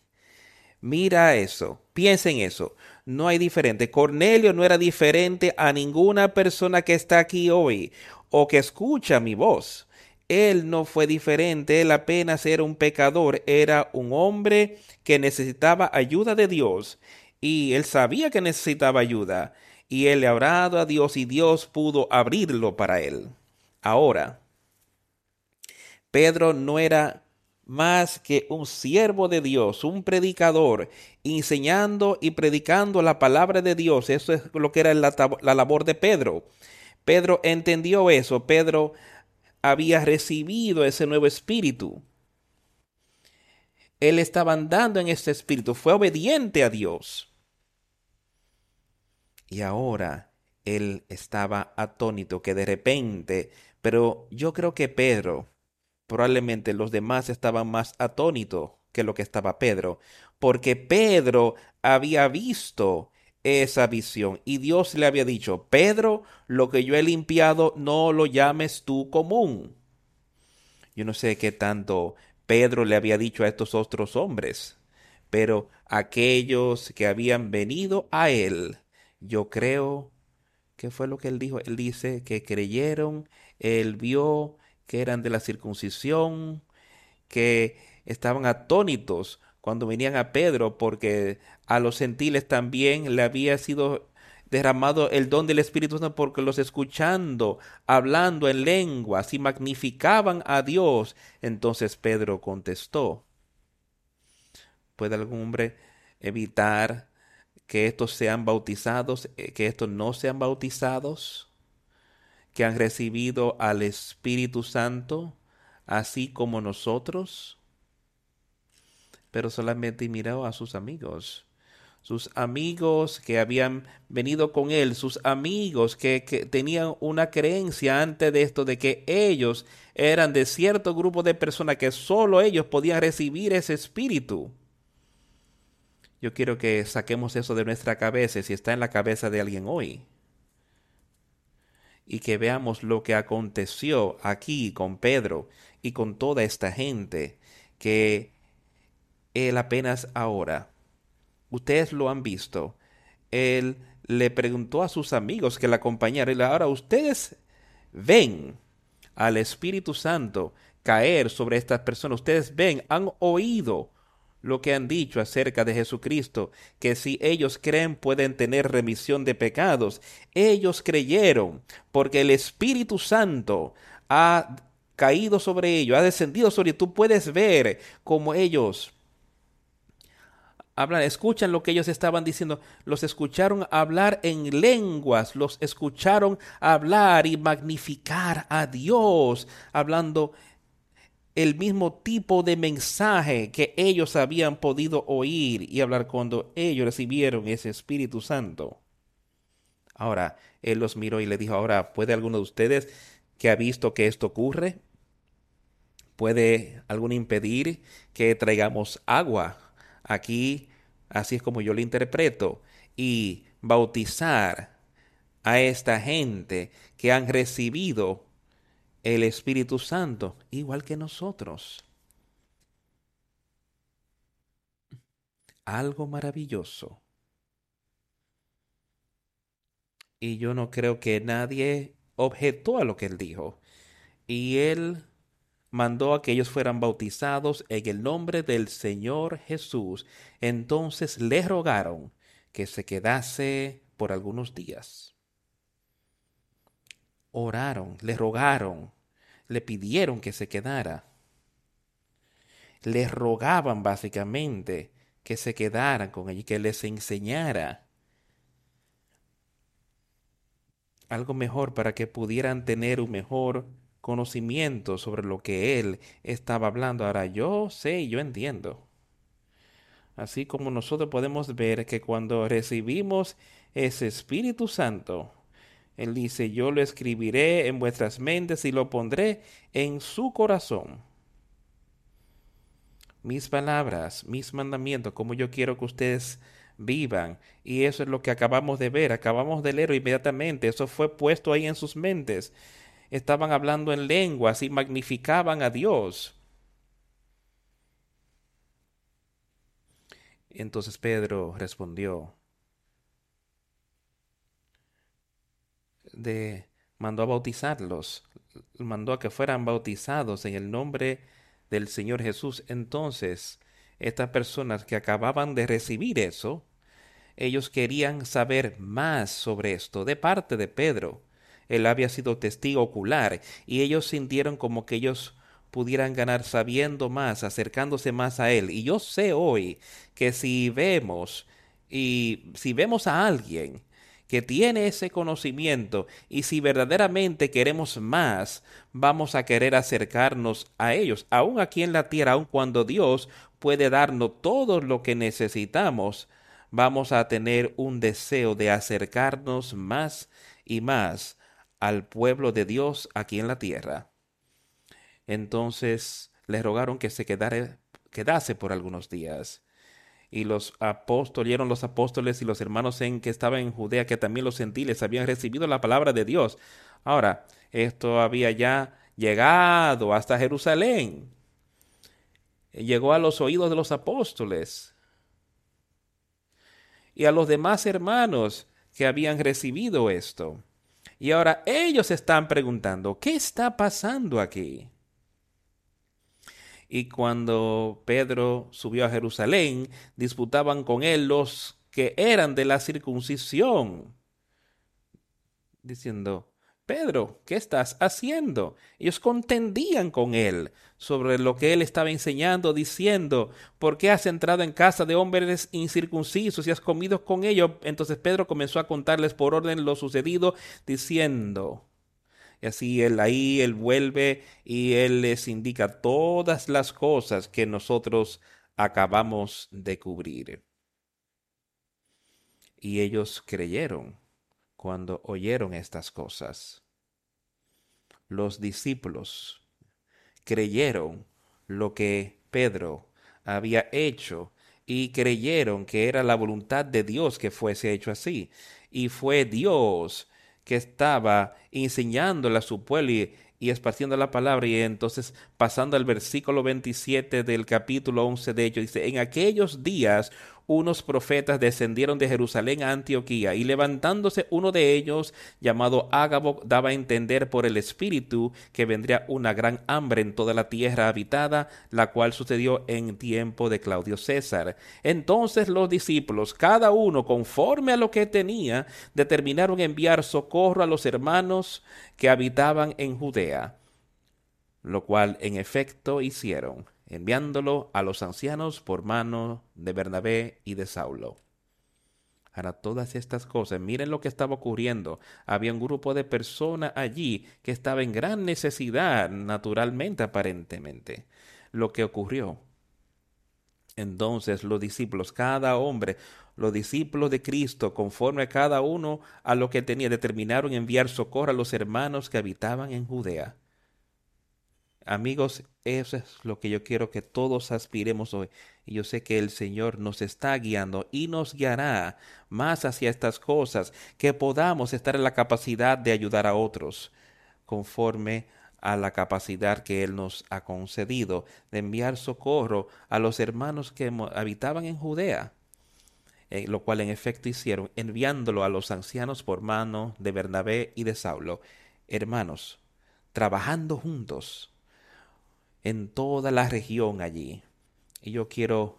Mira eso, piensa en eso. No hay diferente. Cornelio no era diferente a ninguna persona que está aquí hoy o que escucha mi voz. Él no fue diferente, él apenas era un pecador, era un hombre que necesitaba ayuda de Dios y él sabía que necesitaba ayuda y él le ha orado a Dios y Dios pudo abrirlo para él. Ahora, Pedro no era más que un siervo de Dios, un predicador, enseñando y predicando la palabra de Dios. Eso es lo que era la, la, labor de Pedro. Pedro entendió eso. Pedro había recibido ese nuevo espíritu. Él estaba andando en este espíritu, fue obediente a Dios. Y ahora él estaba atónito que de repente, pero yo creo que Pedro, probablemente los demás estaban más atónitos que lo que estaba Pedro, porque Pedro había visto esa visión y Dios le había dicho, Pedro, lo que yo he limpiado no lo llames tú común. Yo no sé qué tanto Pedro le había dicho a estos otros hombres, pero aquellos que habían venido a él, yo creo que fue lo que él dijo. Él dice que creyeron, él vio que eran de la circuncisión, que estaban atónitos cuando venían a Pedro, porque a los gentiles también le había sido derramado el don del Espíritu Santo, porque los escuchando, hablando en lenguas y magnificaban a Dios. Entonces Pedro contestó, ¿puede algún hombre evitar que estos sean bautizados, eh, que estos no sean bautizados? Que han recibido al Espíritu Santo, así como nosotros. Pero solamente miró a sus amigos. sus amigos que habían venido con él, sus amigos que, que, tenían una creencia antes de esto de que ellos eran de cierto grupo de personas que solo ellos podían recibir ese espíritu. Yo quiero que saquemos eso de nuestra cabeza si está en la cabeza de alguien hoy. Y que veamos lo que aconteció aquí con Pedro y con toda esta gente que él apenas ahora Ustedes lo han visto. Él le preguntó a sus amigos que la acompañaron. Y ahora ustedes ven al Espíritu Santo caer sobre estas personas. Ustedes ven, han oído lo que han dicho acerca de Jesucristo, que si ellos creen pueden tener remisión de pecados. Ellos creyeron porque el Espíritu Santo ha caído sobre ellos, ha descendido sobre ellos. Tú puedes ver cómo ellos hablan, escuchan lo que ellos estaban diciendo, los escucharon hablar en lenguas, los escucharon hablar y magnificar a Dios, hablando el mismo tipo de mensaje que ellos habían podido oír y hablar cuando ellos recibieron ese Espíritu Santo. Ahora, él los miró y le dijo, ahora, ¿puede alguno de ustedes que ha visto que esto ocurre? ¿Puede alguno impedir que traigamos agua aquí, así es como yo lo interpreto, y bautizar a esta gente que han recibido el Espíritu Santo, igual que nosotros. Algo maravilloso. Y yo no creo que nadie objetó a lo que él dijo. Y él mandó a que ellos fueran bautizados en el nombre del Señor Jesús. Entonces les rogaron que se quedase por algunos días. Oraron, le rogaron, le pidieron que se quedara. Les rogaban básicamente que se quedaran con él y que les enseñara algo mejor para que pudieran tener un mejor conocimiento sobre lo que él estaba hablando. Ahora yo sé y yo entiendo. Así como nosotros podemos ver que cuando recibimos ese Espíritu Santo, Él dice, yo lo escribiré en vuestras mentes y lo pondré en su corazón. Mis palabras, mis mandamientos, como yo quiero que ustedes vivan. Y eso es lo que acabamos de ver, acabamos de leer inmediatamente. Eso fue puesto ahí en sus mentes estaban hablando en lenguas y magnificaban a Dios. Entonces Pedro respondió, de mandó a bautizarlos, mandó a que fueran bautizados en el nombre del Señor Jesús. Entonces, estas personas que acababan de recibir eso, ellos querían saber más sobre esto de parte de Pedro. Él había sido testigo ocular y ellos sintieron como que ellos pudieran ganar sabiendo más, acercándose más a Él. Y yo sé hoy que si vemos y si vemos a alguien que tiene ese conocimiento y si verdaderamente queremos más, vamos a querer acercarnos a ellos, aún aquí en la tierra, aun cuando Dios puede darnos todo lo que necesitamos, vamos a tener un deseo de acercarnos más y más al pueblo de Dios aquí en la tierra. Entonces le rogaron que se quedase por algunos días. Y los apóstoles, los apóstoles y los hermanos en que estaban en Judea, que también los gentiles habían recibido la palabra de Dios. Ahora, esto había ya llegado hasta Jerusalén. Llegó a los oídos de los apóstoles y a los demás hermanos que habían recibido esto. Y ahora ellos están preguntando, ¿qué está pasando aquí? Y cuando Pedro subió a Jerusalén, disputaban con él los que eran de la circuncisión, diciendo, Pedro, ¿qué estás haciendo? Ellos contendían con él sobre lo que él estaba enseñando, diciendo, ¿por qué has entrado en casa de hombres incircuncisos y has comido con ellos? Entonces Pedro comenzó a contarles por orden lo sucedido, diciendo, y así él ahí, él vuelve y él les indica todas las cosas que nosotros acabamos de cubrir. Y ellos creyeron cuando oyeron estas cosas. Los discípulos creyeron lo que Pedro había hecho y creyeron que era la voluntad de Dios que fuese hecho así. Y fue Dios que estaba enseñándole a su pueblo y, y esparciendo la palabra. Y entonces, pasando al versículo 27 del capítulo 11 de ellos, dice, en aquellos días unos profetas descendieron de Jerusalén a Antioquía, y levantándose uno de ellos, llamado Ágabo, daba a entender por el Espíritu que vendría una gran hambre en toda la tierra habitada, la cual sucedió en tiempo de Claudio César. Entonces los discípulos, cada uno conforme a lo que tenía, determinaron enviar socorro a los hermanos que habitaban en Judea, lo cual en efecto hicieron enviándolo a los ancianos por mano de Bernabé y de Saulo. Ahora todas estas cosas, miren lo que estaba ocurriendo. Había un grupo de personas allí que estaba en gran necesidad, naturalmente, aparentemente. Lo que ocurrió. Entonces los discípulos, cada hombre, los discípulos de Cristo, conforme a cada uno a lo que tenía, determinaron enviar socorro a los hermanos que habitaban en Judea. Amigos, eso es lo que yo quiero que todos aspiremos hoy. Y yo sé que el Señor nos está guiando y nos guiará más hacia estas cosas, que podamos estar en la capacidad de ayudar a otros, conforme a la capacidad que Él nos ha concedido de enviar socorro a los hermanos que habitaban en Judea, eh, lo cual en efecto hicieron, enviándolo a los ancianos por mano de Bernabé y de Saulo. Hermanos, trabajando juntos en toda la región allí. Y yo quiero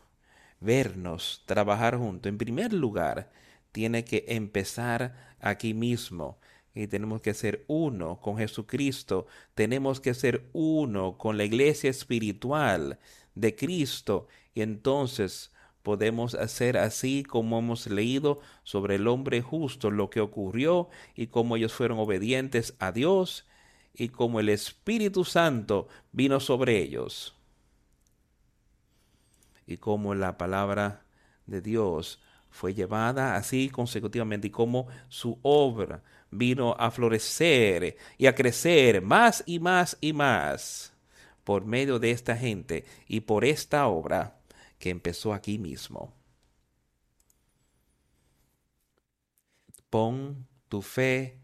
vernos trabajar juntos. En primer lugar, tiene que empezar aquí mismo. Y tenemos que ser uno con Jesucristo. Tenemos que ser uno con la iglesia espiritual de Cristo. Y entonces podemos hacer así como hemos leído sobre el hombre justo, lo que ocurrió y cómo ellos fueron obedientes a Dios y como el Espíritu Santo vino sobre ellos. Y como la palabra de Dios fue llevada así consecutivamente y como su obra vino a florecer y a crecer más y más y más por medio de esta gente y por esta obra que empezó aquí mismo. Pon tu fe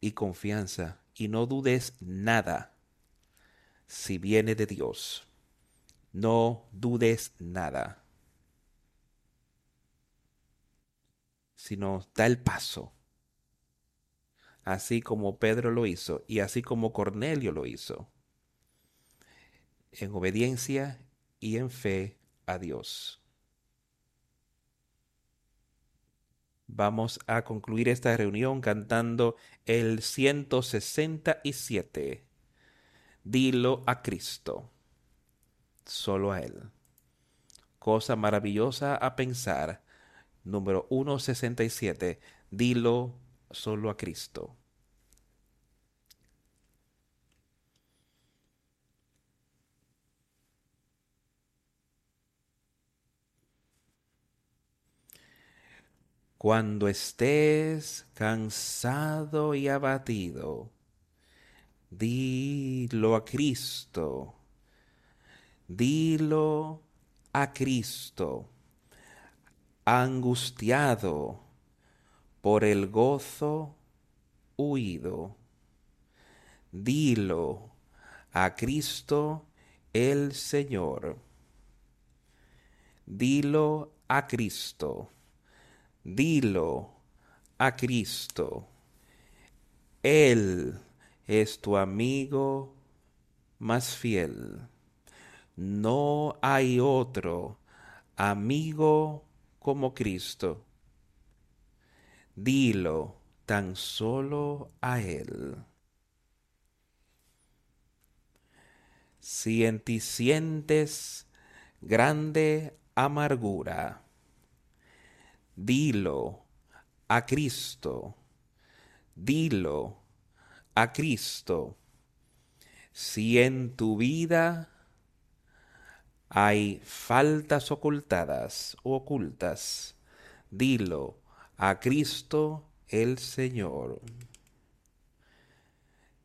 y confianza y no dudes nada si viene de Dios. No dudes nada, sino da el paso, así como Pedro lo hizo y así como Cornelio lo hizo, en obediencia y en fe a Dios. Vamos a concluir esta reunión cantando el 167. Dilo a Cristo, solo a Él. Cosa maravillosa a pensar. Número 167. Dilo solo a Cristo. Cuando estés cansado y abatido, dilo a Cristo, dilo a Cristo, angustiado por el gozo huido. Dilo a Cristo el Señor. Dilo a Cristo Dilo a Cristo. Él es tu amigo más fiel. No hay otro amigo como Cristo. Dilo tan solo a Él. Si en ti sientes grande amargura, Dilo a Cristo. Dilo a Cristo. Si en tu vida hay faltas ocultadas o ocultas, dilo a Cristo el Señor.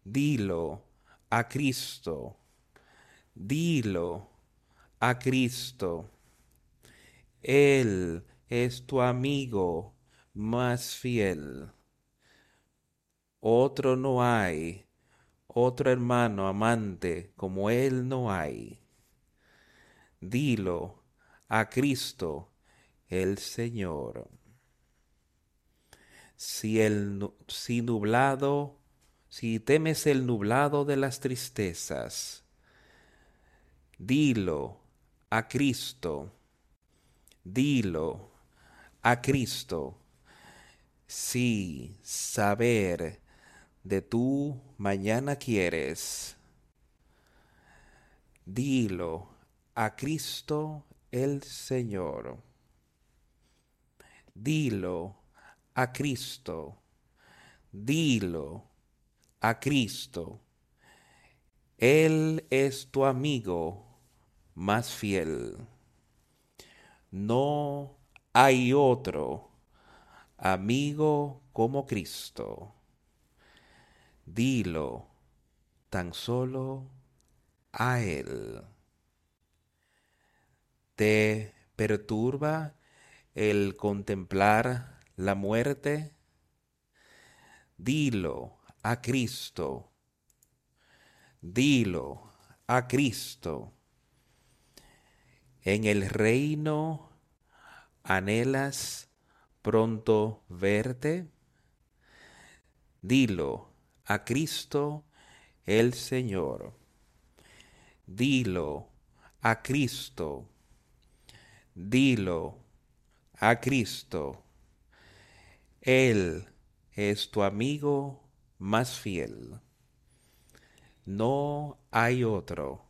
Dilo a Cristo. Dilo a Cristo. Él es tu amigo más fiel. Otro no hay, otro hermano amante como Él no hay. Dilo a Cristo el Señor. Si el si nublado, si temes el nublado de las tristezas, dilo a Cristo, dilo a Cristo. Si saber de tu mañana quieres, dilo a Cristo el Señor. Dilo a Cristo. Dilo a Cristo. Él es tu amigo más fiel. No hay otro amigo como Cristo. Dilo tan solo a Él. ¿Te perturba el contemplar la muerte? Dilo a Cristo. Dilo a Cristo. En el reino anhelas pronto verte. Dilo a Cristo el Señor. Dilo a Cristo. Dilo a Cristo. Él es tu amigo más fiel. No hay otro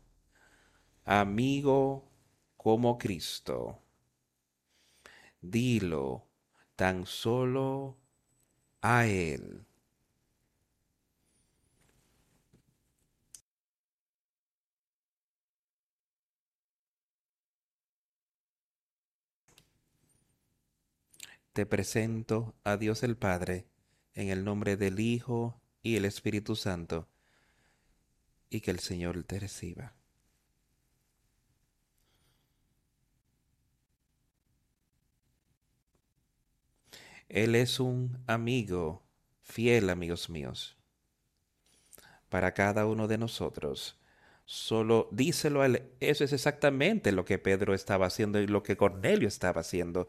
amigo como Cristo. Dilo tan solo a Él. Te presento a Dios el Padre, en el nombre del Hijo y el Espíritu Santo, y que el Señor te reciba. Él es un amigo, fiel amigos míos, para cada uno de nosotros. Solo díselo a él. Eso es exactamente lo que Pedro estaba haciendo y lo que Cornelio estaba haciendo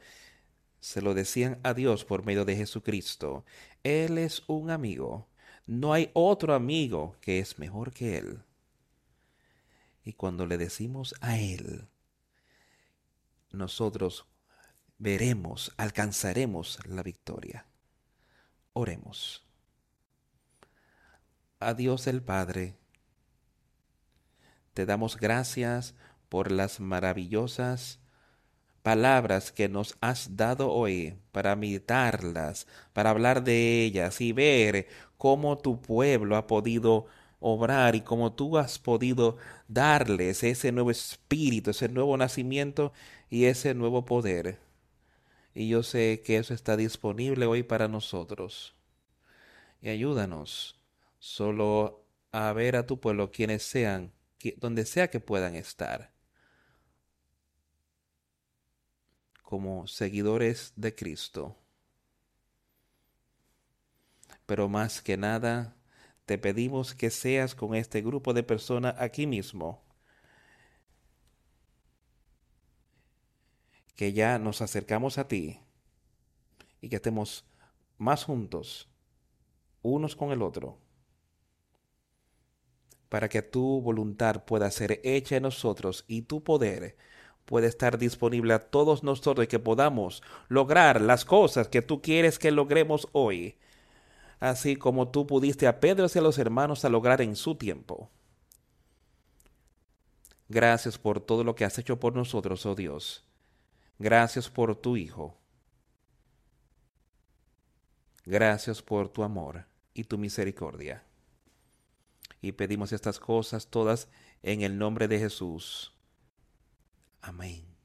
se lo decían a Dios por medio de Jesucristo. Él es un amigo. No hay otro amigo que es mejor que Él. Y cuando le decimos a Él, nosotros veremos, alcanzaremos la victoria. Oremos. A Dios el Padre, te damos gracias por las maravillosas palabras que nos has dado hoy para meditarlas, para hablar de ellas y ver cómo tu pueblo ha podido obrar y cómo tú has podido darles ese nuevo espíritu, ese nuevo nacimiento y ese nuevo poder. Y yo sé que eso está disponible hoy para nosotros. Y ayúdanos solo a ver a tu pueblo quienes sean, donde sea que puedan estar como seguidores de Cristo. Pero más que nada, te pedimos que seas con este grupo de personas aquí mismo, que ya nos acercamos a ti y que estemos más juntos, unos con el otro, para que tu voluntad pueda ser hecha en nosotros y tu poder puede estar disponible a todos nosotros y que podamos lograr las cosas que tú quieres que logremos hoy, así como tú pudiste a Pedro y a los hermanos a lograr en su tiempo. Gracias por todo lo que has hecho por nosotros, oh Dios. Gracias por tu Hijo. Gracias por tu amor y tu misericordia. Y pedimos estas cosas todas en el nombre de Jesús. Amém.